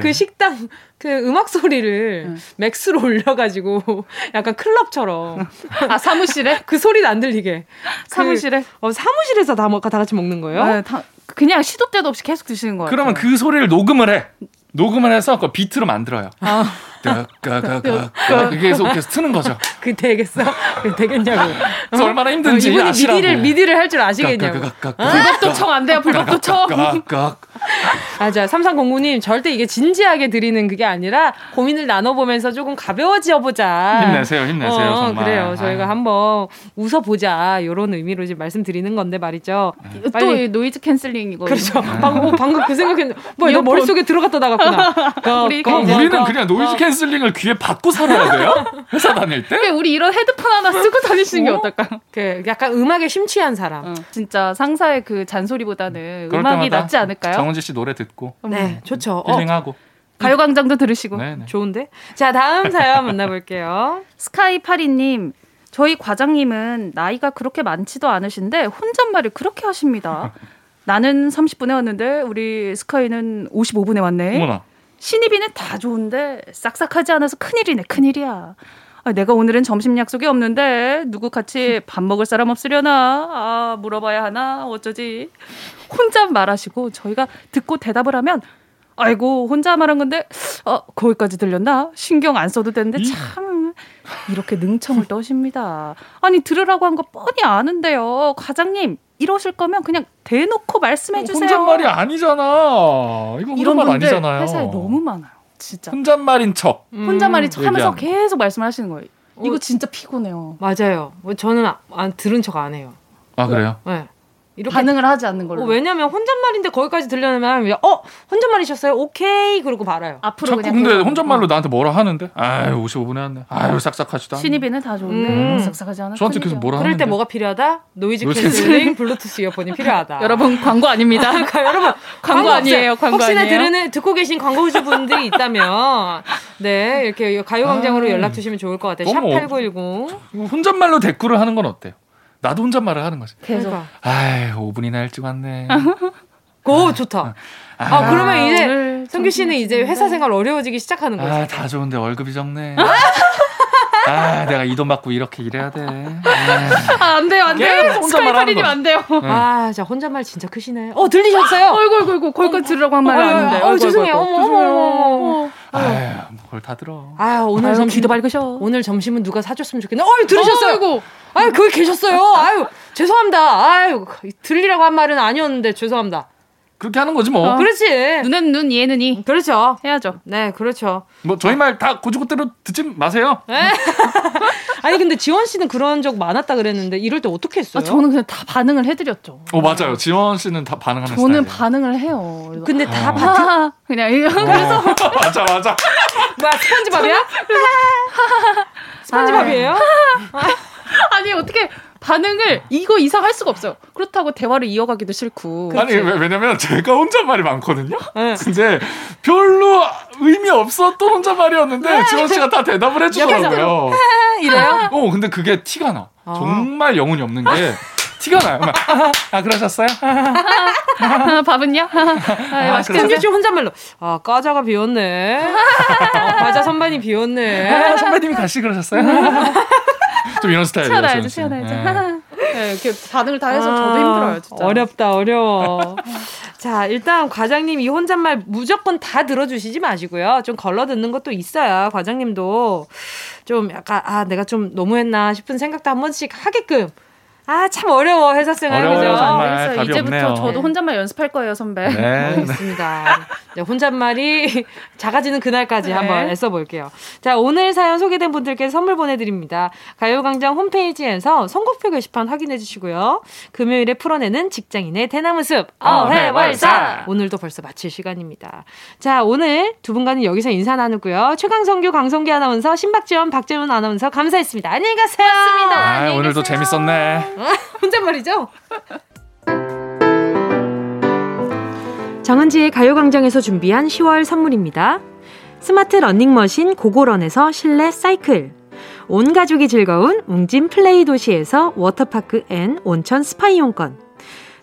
그 식당 그 음악 소리를 맥스로 올려가지고 약간 클럽처럼 아, 사무실에? 그 소리는 안 들리게 사무실에? 그, 어, 사무실에서 다, 먹, 다 같이 먹는 거예요? 네, 다, 그냥 시도 때도 없이 계속 드시는 거 같아요. 그러면 그 소리를 녹음을 해. 녹음을 해서 그 비트로 만들어요. 아. 까까까까 이게 계속 계속 트는 거죠. 그 되겠어? 그 되겠냐고. 그래서 얼마나 힘든지 어, 이분이 아시라고. 미디를 미디를 할 줄 아시겠냐고. 불법 도청 안 돼요, 불법 도청. 깍깍. 아, 자, 삼삼공구님, 절대 이게 진지하게 드리는 그게 아니라 고민을 나눠보면서 조금 가벼워지어 보자. 힘내세요, 힘내세요, 어, 정말. 그래요. 저희가 아유. 한번 웃어보자. 요런 의미로 지금 말씀드리는 건데 말이죠. 또 빨리- 이 noise cancelling이고. 그렇죠. 방금, 어, 방금 그 생각했는데, 뭐야, 너 이어폰. 머릿속에 들어갔다 나갔구나. 우리 거, 거, 그냥- 우리는 거, 그냥 거. noise cancelling 을 귀에 박고 살아야 돼요? 회사 다닐 때? 그래, 우리 이런 헤드폰 하나 쓰고 다니시는 게 어? 어떨까? 그 약간 음악에 심취한 사람. 진짜 상사의 그 잔소리보다는 그럴 음악이 낫지 않을까요? 정은지 씨 노래 듣고 네, 좋죠. 어, 힐링하고. 가요광장도 들으시고. 네네. 좋은데? 자, 다음 사연 만나볼게요. 스카이파리님, 저희 과장님은 나이가 그렇게 많지도 않으신데 혼잣말을 그렇게 하십니다. 나는 30분에 왔는데 우리 스카이는 55분에 왔네. 어머나. 신입이는 다 좋은데 싹싹하지 않아서 큰일이네 큰일이야. 아, 내가 오늘은 점심 약속이 없는데 누구 같이 밥 먹을 사람 없으려나? 아 물어봐야 하나 어쩌지? 혼자 말하시고 저희가 듣고 대답을 하면 아이고 혼자 말한 건데 어 거기까지 들렸나? 신경 안 써도 되는데 참 이렇게 능청을 떠십니다. 아니 들으라고 한 거 뻔히 아는데요, 과장님. 이러실 거면 그냥 대놓고 말씀해 주세요. 혼잣말이 아니잖아. 이거 혼잣말 분들 아니잖아요. 회사에 너무 많아요. 진짜. 혼잣말인 척. 혼잣말이 척 하면서 얘기하는. 계속 말씀을 하시는 거예요. 이거 어. 진짜 피곤해요. 맞아요. 뭐 저는 아, 안 들은 척 안 해요. 아 그래요? 네. 이렇게 반응을 하지 않는 걸로. 어, 왜냐면 혼잣말인데 거기까지 들려면 어 혼잣말이셨어요? 오케이 그러고 말아요. 앞으로 자꾸 그냥 근데. 혼잣말로 나한테 뭐라 하는데? 아유 55분에 왔네. 아유 싹싹하지도 않네. 신입이는 다 좋은데 음. 싹싹하지 않아. 저한테 계속 뭐라 그럴 때 하는데? 뭐가 필요하다? noise cancelling 블루투스 이어폰이 필요하다. 여러분 광고 아닙니다. 그러니까 여러분 광고. 아니에요. 광고 혹시나 아니에요. 들으는 듣고 계신 광고주 분들이 있다면 네 이렇게 가요광장으로 아, 연락 주시면 좋을 것 같아요. 너무 샵8910 이거 혼잣말로 댓글을 하는 건 어때요? 나도 혼잣말을 하는 거지. 계속. 아유 5분이나 일찍 왔네. 고 좋다. 아, 그러면 이제 성규 씨는 이제 회사 생활 어려워지기 시작하는 거죠. 아다 좋은데 월급이 적네. 아 내가 이 돈 받고 이렇게 일해야 돼. 아, 아, 안 돼요, 안 돼요. 스카이파리님 거. 안 돼요. 아, 자 혼잣말 진짜 크시네. 어 들리셨어요? 어이구, 어이구, 어이구. 거기까지 들으라고 한 말이 어, 어, 아닌데. 어, 어이구, 죄송해요. 어이구, 어머, 어머. 아유 뭘다 들어. 아 오늘 아유, 점심 귀도 밝으셔. 오늘 점심은 누가 사줬으면 좋겠네. 어이 들으셨어요? 어이구. 아유 거기 계셨어요. 아유 죄송합니다. 아유 들리라고 한 말은 아니었는데 죄송합니다. 그렇게 하는 거지 뭐. 그렇지. 눈은 눈, 이에는 이. 그렇죠. 해야죠. 네 그렇죠. 뭐 저희 말 다 고지고대로 듣지 마세요. 아니 근데 지원 씨는 그런 적 많았다 그랬는데 이럴 때 어떻게 했어요? 아, 저는 그냥 다 반응을 해드렸죠. 어 맞아요. 지원 씨는 다 반응하는 저는 스타일이에요. 반응을 해요. 그래서 근데 다 어. 봐. 아, 그냥 이거 그래서 맞아 맞아. 뭐야 스펀지밥이야? 스펀지밥이에요? 아니 어떻게 반응을 이거 이상 할 수가 없어요. 그렇다고 대화를 이어가기도 싫고. 아니 왜, 왜냐면 제가 혼잣말이 많거든요. 네. 근데 별로 의미 없었던 혼잣말이었는데 지원 씨가 다 대답을 해주더라고요. 이래요? 어 근데 그게 티가 나. 아. 정말 영혼이 없는 게 티가 나요. 막, 아, 아 그러셨어요? 아, 밥은요? 아, 맛있게 혼잣말로 아 과자가 비었네. 아, 과자 선반이 비었네. 아, 선배님이 같이 그러셨어요? 좀 이런 스타일이에요. 씨는. 시원하죠. 네. 네, 이렇게 반응을 다 해서 저도 힘들어요, 진짜. 어렵다, 어려워. 자, 일단 과장님 이 혼잣말 무조건 다 들어주시지 마시고요. 좀 걸러 듣는 것도 있어야 과장님도 좀 약간, 아, 내가 좀 너무했나 싶은 생각도 한 번씩 하게끔 아, 참 어려워, 회사 생활. 어려워요, 정말. 그래서 답이 이제부터 없네요. 저도 혼잣말 연습할 거예요, 선배. 네. 알겠습니다. 네, 혼잣말이 작아지는 그날까지 네. 한번 애써볼게요. 자, 오늘 사연 소개된 분들께 선물 보내드립니다. 가요광장 홈페이지에서 선곡표 게시판 확인해 주시고요. 금요일에 풀어내는 직장인의 대나무 숲 어회월사 오늘도 벌써 마칠 시간입니다. 자, 오늘 두 분과는 여기서 인사 나누고요. 최강성규, 강성기 아나운서, 신박지원, 박재훈 아나운서 감사했습니다. 안녕히 가세요. 아, 오늘도 재밌었네. 혼잣말이죠? 정은지의 가요광장에서 준비한 10월 선물입니다. 스마트 러닝머신 고고런에서 실내 사이클. 온 가족이 즐거운 웅진 플레이 도시에서 워터파크 and 온천 스파 이용권.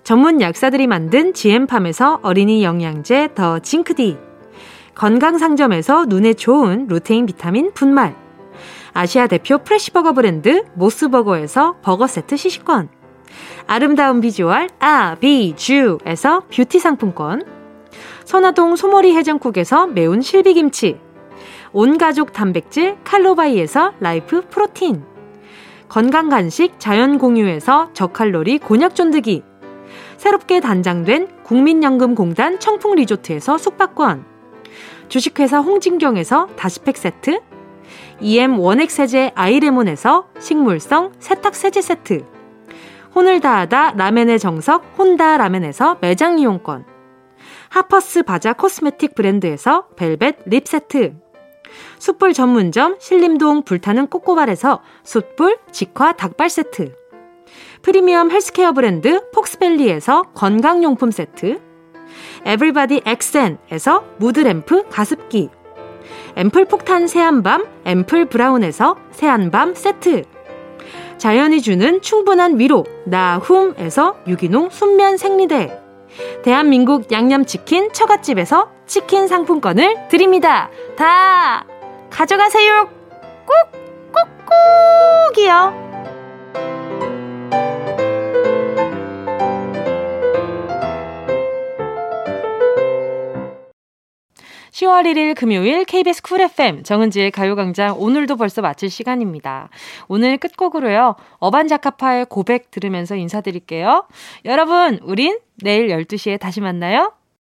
전문 약사들이 만든 GM팜에서 어린이 영양제 더 징크디. 건강상점에서 눈에 좋은 루테인 비타민 분말. 아시아 대표 프레시버거 브랜드 모스버거에서 버거 세트 시식권. 아름다운 비주얼 아비주에서 뷰티 상품권. 선화동 소머리 해장국에서 매운 실비김치. 온가족 단백질 칼로바이에서 라이프 프로틴. 건강 간식 자연 공유에서 저칼로리 곤약 쫀득이. 새롭게 단장된 국민연금공단 청풍 리조트에서 숙박권. 주식회사 홍진경에서 다시팩 세트. EM 원액 세제 아이레몬에서 식물성 세탁 세제 세트. 혼을 다하다 라멘의 정석 혼다 라멘에서 매장 이용권. 하퍼스 바자 코스메틱 브랜드에서 벨벳 립 세트. 숯불 전문점 신림동 불타는 꼬꼬발에서 숯불 직화 닭발 세트. 프리미엄 헬스케어 브랜드 폭스밸리에서 건강용품 세트. 에브리바디 엑센에서 무드램프 가습기. 앰플 폭탄 새한밤 앰플 브라운에서 새한밤 세트. 자연이 주는 충분한 위로 나훔에서 유기농 순면 생리대. 대한민국 양념치킨 처갓집에서 치킨 상품권을 드립니다. 다 가져가세요. 꾹, 꾹, 꾹이요. 10월 1일 금요일 KBS 쿨 FM 정은지의 가요광장 오늘도 벌써 마칠 시간입니다. 오늘 끝곡으로요. 어반자카파의 고백 들으면서 인사드릴게요. 여러분, 우린 내일 12시에 다시 만나요.